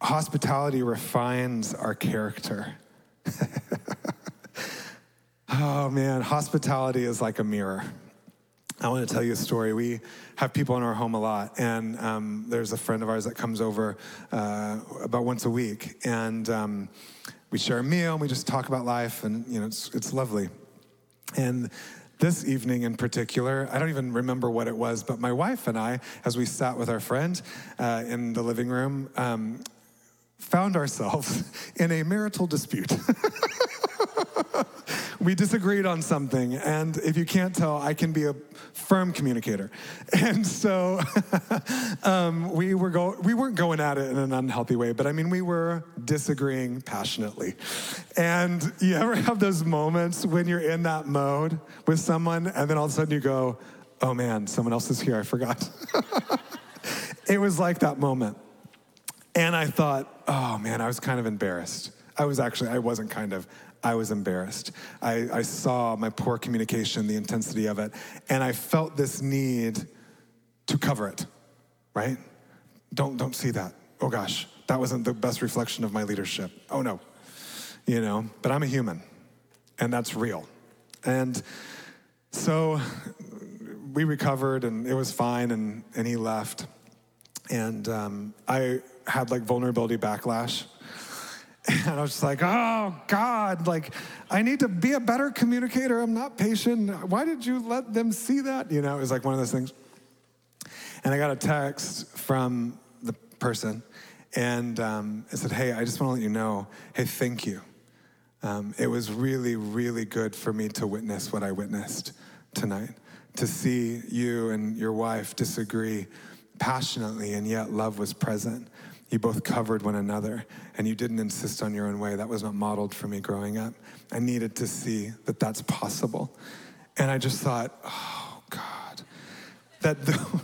Hospitality refines our character. [laughs] oh man, hospitality is like a mirror. I want to tell you a story. We have people in our home a lot, and um, there's a friend of ours that comes over uh, about once a week, and um, we share a meal and we just talk about life, and you know, it's it's lovely. And this evening in particular, I don't even remember what it was, but my wife and I, as we sat with our friend uh, in the living room, um, found ourselves [laughs] in a marital dispute. [laughs] we disagreed on something, and if you can't tell, I can be a firm communicator. [laughs] And so [laughs] um, we were go- we weren't going at it in an unhealthy way, but I mean we were disagreeing passionately. And you ever [laughs] have those moments when you're in that mode with someone, and then all of a sudden you go, "Oh man, someone else is here. I forgot." it was like that moment. And I thought, oh man, I was kind of embarrassed. I was actually, I wasn't kind of, I was embarrassed. I, I saw my poor communication, the intensity of it, and I felt this need to cover it, right? Don't, don't see that. Oh gosh, that wasn't the best reflection of my leadership. Oh no, you know, but I'm a human, and that's real. And so we recovered, and it was fine, and, and he left. And um, I had like vulnerability backlash and I was just like, oh God, like I need to be a better communicator. I'm not patient. Why did you let them see that? You know, it was like one of those things. And I got a text from the person and um, it said, hey, I just want to let you know, hey, thank you. Um, it was really, really good for me to witness what I witnessed tonight, to see you and your wife disagree passionately, and yet love was present. You both covered one another and you didn't insist on your own way. That was not modeled for me growing up. I needed to see that that's possible. And I just thought, oh, God, that [laughs] though,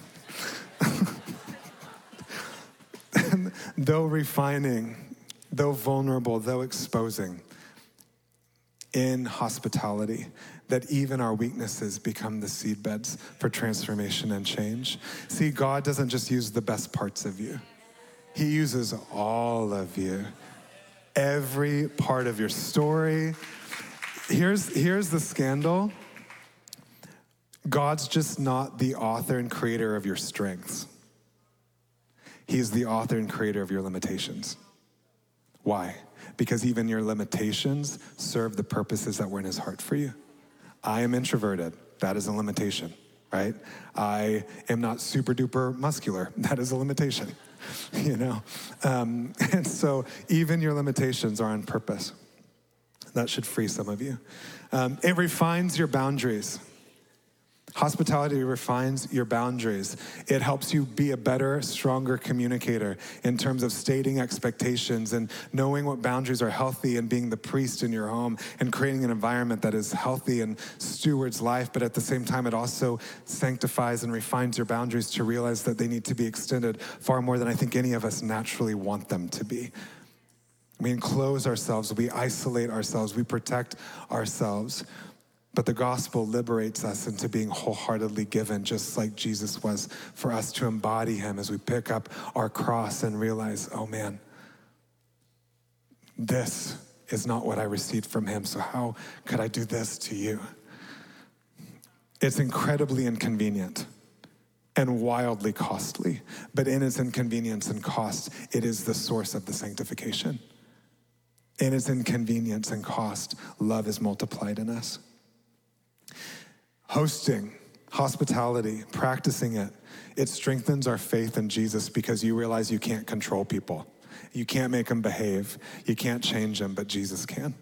though refining, though vulnerable, though exposing, in hospitality, that even our weaknesses become the seedbeds for transformation and change. See, God doesn't just use the best parts of you. He uses all of you, every part of your story. Here's, here's the scandal God's just not the author and creator of your strengths, He's the author and creator of your limitations. Why? Because even your limitations serve the purposes that were in His heart for you. I am introverted, that is a limitation, right? I am not super duper muscular, [laughs] that is a limitation. [laughs] you know? Um, [laughs] and so even your limitations are on purpose. That should free some of you. Um, it refines your boundaries. Hospitality refines your boundaries. It helps you be a better, stronger communicator in terms of stating expectations and knowing what boundaries are healthy and being the priest in your home and creating an environment that is healthy and stewards life. But at the same time, it also sanctifies and refines your boundaries to realize that they need to be extended far more than I think any of us naturally want them to be. We enclose ourselves, we isolate ourselves, we protect ourselves. But the gospel liberates us into being wholeheartedly given, just like Jesus was, for us to embody him as we pick up our cross and realize, oh man, this is not what I received from him, so how could I do this to you? It's incredibly inconvenient and wildly costly, but in its inconvenience and cost, it is the source of the sanctification. In its inconvenience and cost, love is multiplied in us hosting, hospitality, practicing it, it strengthens our faith in Jesus because you realize you can't control people. You can't make them behave. You can't change them, but Jesus can.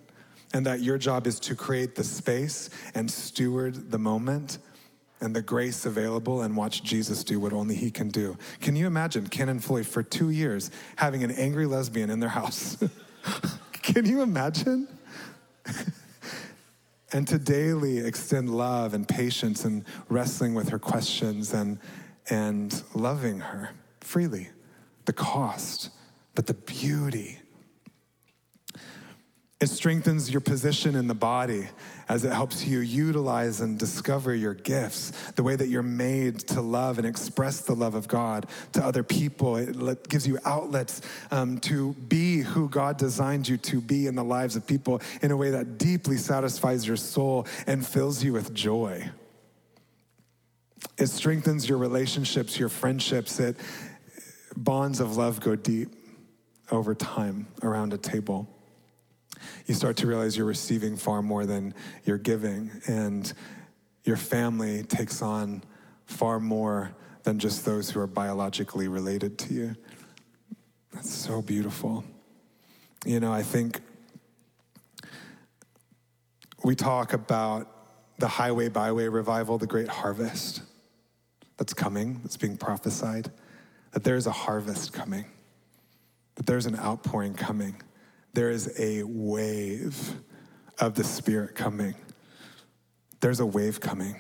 And that your job is to create the space and steward the moment and the grace available and watch Jesus do what only he can do. Can you imagine Ken and Floy for two years having an angry lesbian in their house? [laughs] can you imagine? [laughs] and to daily extend love and patience and wrestling with her questions and, and loving her freely. The cost, but the beauty it strengthens your position in the body as it helps you utilize and discover your gifts, the way that you're made to love and express the love of God to other people. It gives you outlets um, to be who God designed you to be in the lives of people in a way that deeply satisfies your soul and fills you with joy. It strengthens your relationships, your friendships. It bonds of love go deep over time around a table. You start to realize you're receiving far more than you're giving, and your family takes on far more than just those who are biologically related to you. That's so beautiful. You know, I think we talk about the highway byway revival, the great harvest that's coming, that's being prophesied, that there's a harvest coming, that there's an outpouring coming, there is a wave of the Spirit coming. There's a wave coming.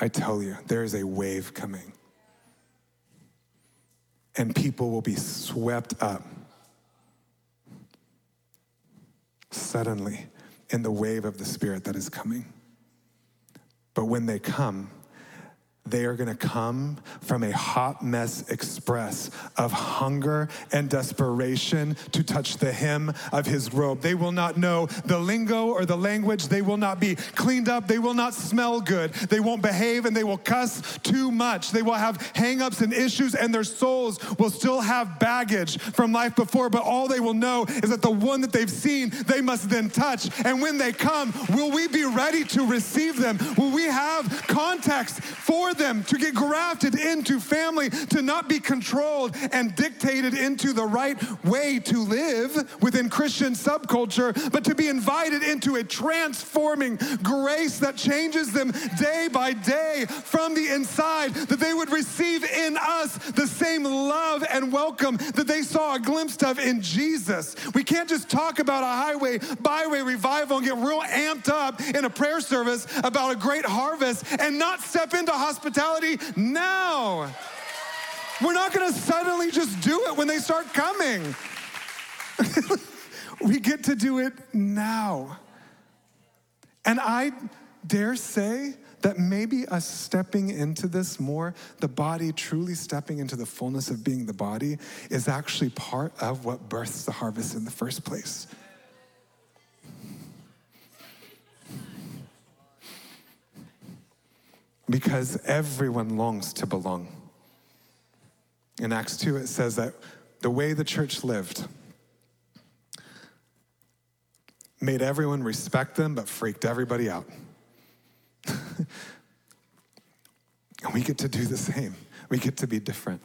I tell you, there is a wave coming. And people will be swept up suddenly in the wave of the Spirit that is coming. But when they come, they are going to come from a hot mess express of hunger and desperation to touch the hem of his robe. They will not know the lingo or the language. They will not be cleaned up. They will not smell good. They won't behave and they will cuss too much. They will have hangups and issues, and their souls will still have baggage from life before. But all they will know is that the one that they've seen, they must then touch. And when they come, will we be ready to receive them? Will we have context for them to get grafted into family, to not be controlled and dictated into the right way to live within Christian subculture, but to be invited into a transforming grace that changes them day by day from the inside, that they would receive in us the same love and welcome that they saw a glimpse of in Jesus. We can't just talk about a highway, byway revival and get real amped up in a prayer service about a great harvest and not step into hospitality now. We're not going to suddenly just do it when they start coming. [laughs] we get to do it now. And I dare say that maybe us stepping into this more, the body truly stepping into the fullness of being the body, is actually part of what births the harvest in the first place. Because everyone longs to belong. In Acts 2, it says that the way the church lived made everyone respect them, but freaked everybody out. [laughs] and we get to do the same, we get to be different.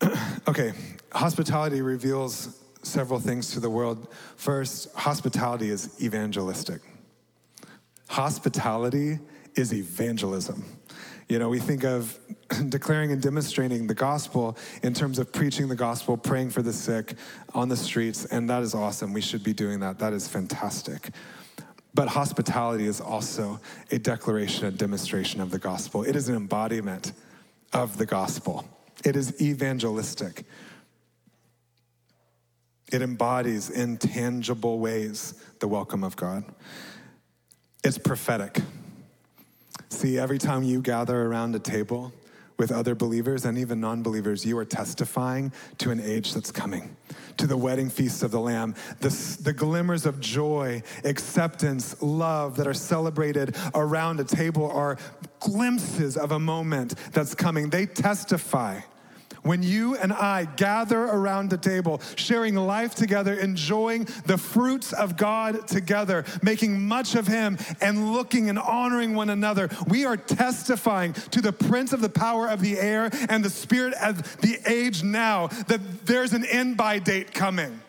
[clears throat] okay, hospitality reveals several things to the world. First, hospitality is evangelistic. Hospitality is evangelism. You know, we think of [laughs] declaring and demonstrating the gospel in terms of preaching the gospel, praying for the sick on the streets, and that is awesome. We should be doing that. That is fantastic. But hospitality is also a declaration and demonstration of the gospel. It is an embodiment of the gospel. It is evangelistic. It embodies in tangible ways the welcome of God. It's prophetic. See, every time you gather around a table with other believers and even non believers, you are testifying to an age that's coming, to the wedding feast of the Lamb. The, the glimmers of joy, acceptance, love that are celebrated around a table are glimpses of a moment that's coming. They testify when you and I gather around the table, sharing life together, enjoying the fruits of God together, making much of Him, and looking and honoring one another, we are testifying to the prince of the power of the air and the spirit of the age now that there's an end by date coming.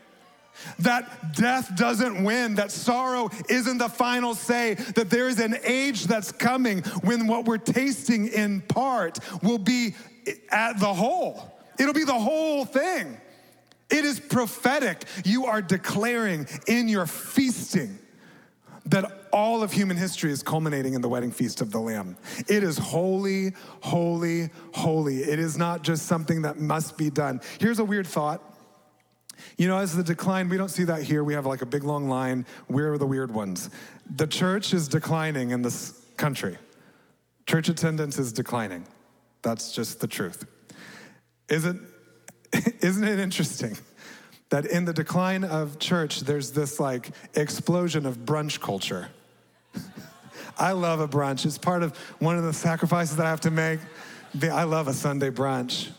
That death doesn't win, that sorrow isn't the final say, that there is an age that's coming when what we're tasting in part will be at the whole. It'll be the whole thing. It is prophetic. You are declaring in your feasting that all of human history is culminating in the wedding feast of the Lamb. It is holy, holy, holy. It is not just something that must be done. Here's a weird thought. You know, as the decline, we don't see that here. We have like a big long line. We're the weird ones. The church is declining in this country, church attendance is declining. That's just the truth. Isn't, [laughs] isn't it interesting that in the decline of church, there's this like explosion of brunch culture? [laughs] I love a brunch. It's part of one of the sacrifices that I have to make. I love a Sunday brunch.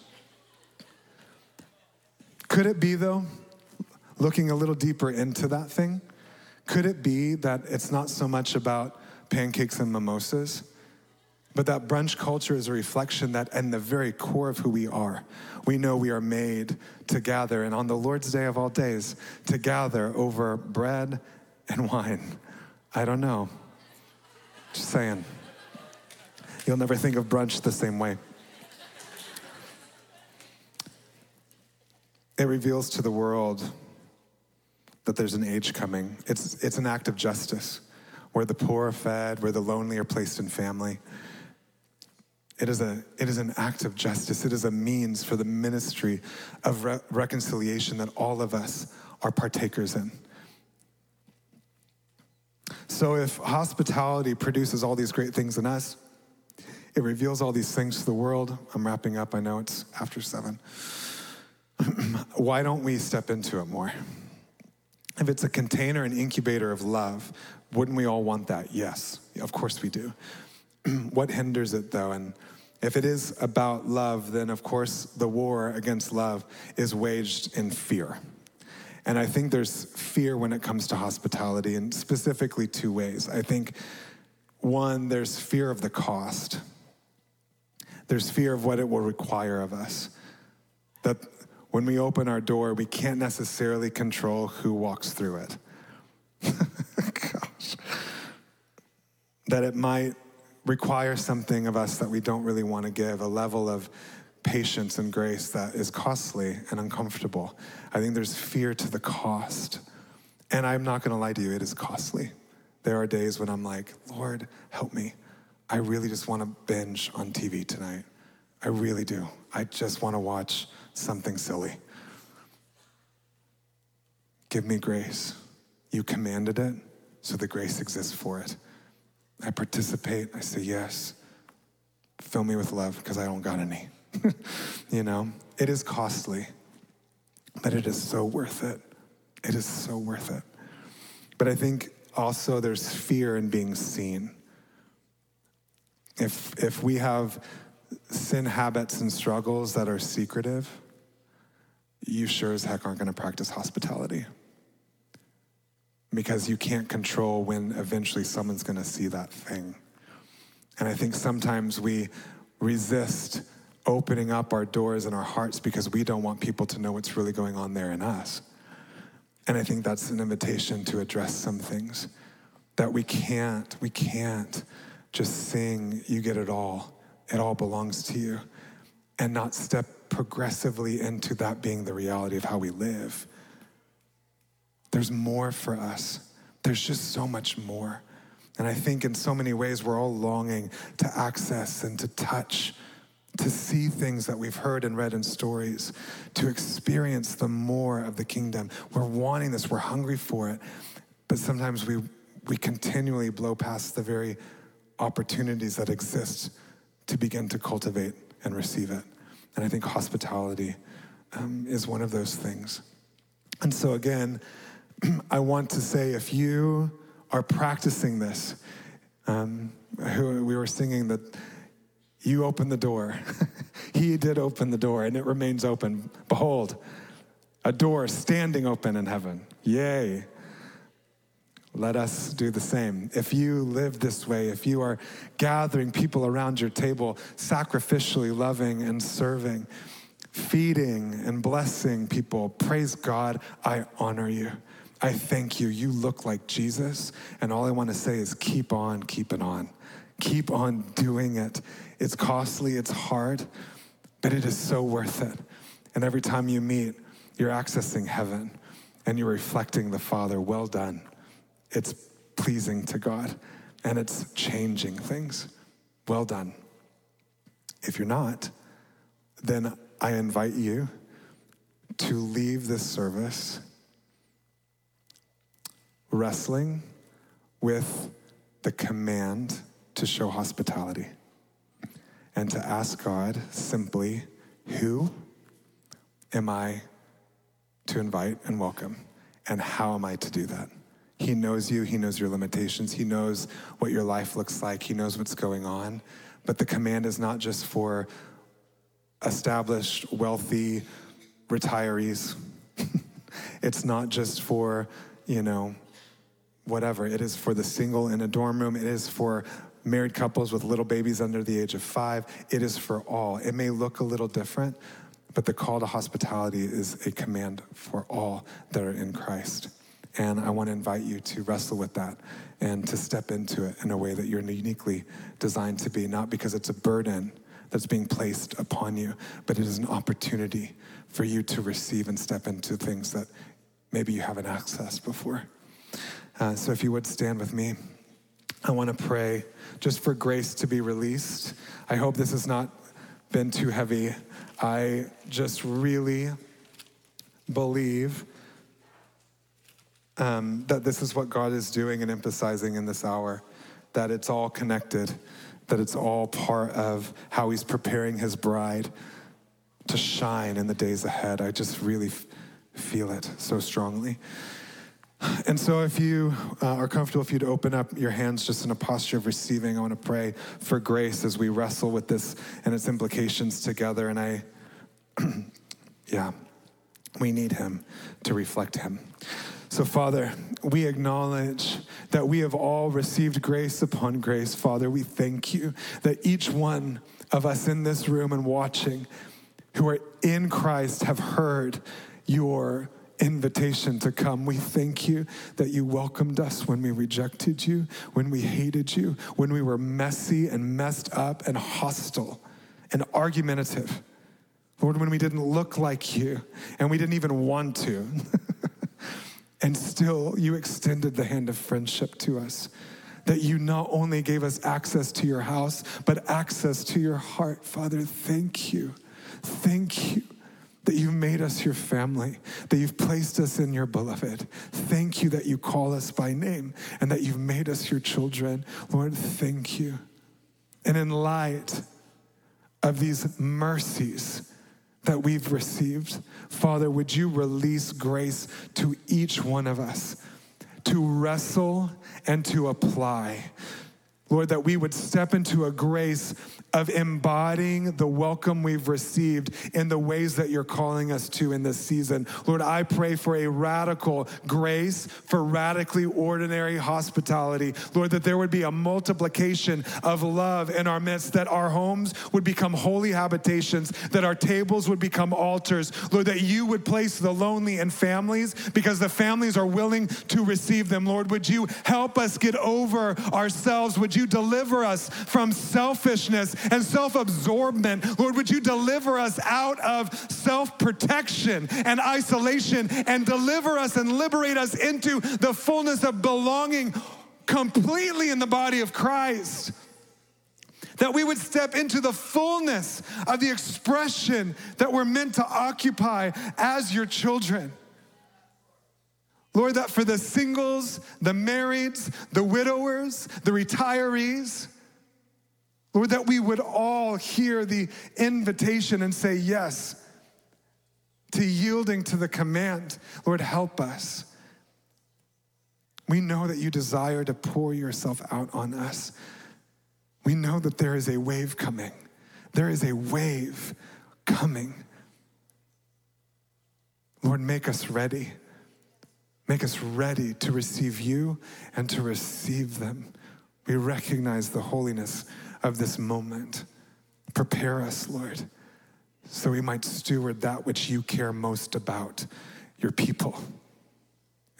Could it be, though, looking a little deeper into that thing, could it be that it's not so much about pancakes and mimosas, but that brunch culture is a reflection that, in the very core of who we are, we know we are made to gather, and on the Lord's day of all days, to gather over bread and wine. I don't know. Just saying. You'll never think of brunch the same way. It reveals to the world that there's an age coming. It's, it's an act of justice where the poor are fed, where the lonely are placed in family. It is, a, it is an act of justice. It is a means for the ministry of re- reconciliation that all of us are partakers in. So, if hospitality produces all these great things in us, it reveals all these things to the world. I'm wrapping up, I know it's after seven. [clears throat] Why don't we step into it more? If it's a container, an incubator of love, wouldn't we all want that? Yes, of course we do. [clears throat] what hinders it though? And if it is about love, then of course the war against love is waged in fear. And I think there's fear when it comes to hospitality, and specifically two ways. I think one, there's fear of the cost, there's fear of what it will require of us. That when we open our door, we can't necessarily control who walks through it. [laughs] Gosh. That it might require something of us that we don't really want to give, a level of patience and grace that is costly and uncomfortable. I think there's fear to the cost. And I'm not going to lie to you, it is costly. There are days when I'm like, Lord, help me. I really just want to binge on TV tonight. I really do. I just want to watch something silly. Give me grace. You commanded it, so the grace exists for it. I participate. I say yes. Fill me with love because I don't got any. [laughs] you know, it is costly, but it is so worth it. It is so worth it. But I think also there's fear in being seen. If, if we have sin habits and struggles that are secretive, you sure as heck aren't going to practice hospitality. Because you can't control when eventually someone's going to see that thing. And I think sometimes we resist opening up our doors and our hearts because we don't want people to know what's really going on there in us. And I think that's an invitation to address some things that we can't, we can't just sing, you get it all. It all belongs to you. And not step progressively into that being the reality of how we live. There's more for us. There's just so much more. And I think in so many ways, we're all longing to access and to touch, to see things that we've heard and read in stories, to experience the more of the kingdom. We're wanting this, we're hungry for it. But sometimes we, we continually blow past the very opportunities that exist to begin to cultivate and receive it. And I think hospitality um, is one of those things. And so, again, I want to say if you are practicing this, um, we were singing that you open the door. [laughs] he did open the door, and it remains open. Behold, a door standing open in heaven. Yay. Let us do the same. If you live this way, if you are gathering people around your table, sacrificially loving and serving, feeding and blessing people, praise God, I honor you. I thank you. You look like Jesus. And all I want to say is keep on keeping on. Keep on doing it. It's costly, it's hard, but it is so worth it. And every time you meet, you're accessing heaven and you're reflecting the Father. Well done it's pleasing to God and it's changing things. Well done. If you're not, then I invite you to leave this service wrestling with the command to show hospitality and to ask God simply, Who am I to invite and welcome? And how am I to do that? He knows you, He knows your limitations, He knows what your life looks like, He knows what's going on. But the command is not just for established, wealthy retirees, [laughs] it's not just for, you know, whatever. It is for the single in a dorm room, it is for married couples with little babies under the age of five. It is for all. It may look a little different, but the call to hospitality is a command for all that are in Christ. And I want to invite you to wrestle with that and to step into it in a way that you're uniquely designed to be, not because it's a burden that's being placed upon you, but it is an opportunity for you to receive and step into things that maybe you haven't accessed before. Uh, so if you would stand with me. I want to pray just for grace to be released. I hope this has not been too heavy. I just really believe um, that this is what God is doing and emphasizing in this hour, that it's all connected, that it's all part of how He's preparing His bride to shine in the days ahead. I just really f- feel it so strongly. And so, if you uh, are comfortable, if you'd open up your hands just in a posture of receiving, I want to pray for grace as we wrestle with this and its implications together. And I, [clears throat] yeah, we need Him to reflect Him. So, Father, we acknowledge that we have all received grace upon grace. Father, we thank you that each one of us in this room and watching who are in Christ have heard your invitation to come. We thank you that you welcomed us when we rejected you, when we hated you, when we were messy and messed up and hostile and argumentative. Lord, when we didn't look like you and we didn't even want to. [laughs] and still, you extended the hand of friendship to us. That you not only gave us access to your house, but access to your heart. Father, thank you. Thank you that you've made us your family, that you've placed us in your beloved. Thank you that you call us by name and that you've made us your children. Lord, thank you. And in light of these mercies that we've received, Father, would you release grace to each one of us to wrestle and to apply? Lord, that we would step into a grace of embodying the welcome we've received in the ways that you're calling us to in this season. Lord, I pray for a radical grace, for radically ordinary hospitality. Lord, that there would be a multiplication of love in our midst, that our homes would become holy habitations, that our tables would become altars. Lord, that you would place the lonely in families because the families are willing to receive them. Lord, would you help us get over ourselves? Would you deliver us from selfishness and self absorbment. Lord, would you deliver us out of self protection and isolation and deliver us and liberate us into the fullness of belonging completely in the body of Christ? That we would step into the fullness of the expression that we're meant to occupy as your children. Lord, that for the singles, the marrieds, the widowers, the retirees, Lord, that we would all hear the invitation and say yes to yielding to the command. Lord, help us. We know that you desire to pour yourself out on us. We know that there is a wave coming. There is a wave coming. Lord, make us ready. Make us ready to receive you and to receive them. We recognize the holiness of this moment. Prepare us, Lord, so we might steward that which you care most about, your people,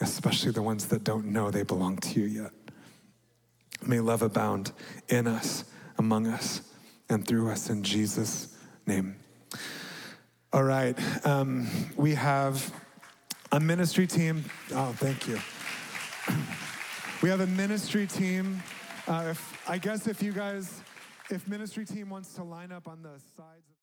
especially the ones that don't know they belong to you yet. May love abound in us, among us, and through us in Jesus' name. All right, um, we have a ministry team. Oh, thank you. [clears throat] We have a ministry team. Uh, if, I guess if you guys if ministry team wants to line up on the sides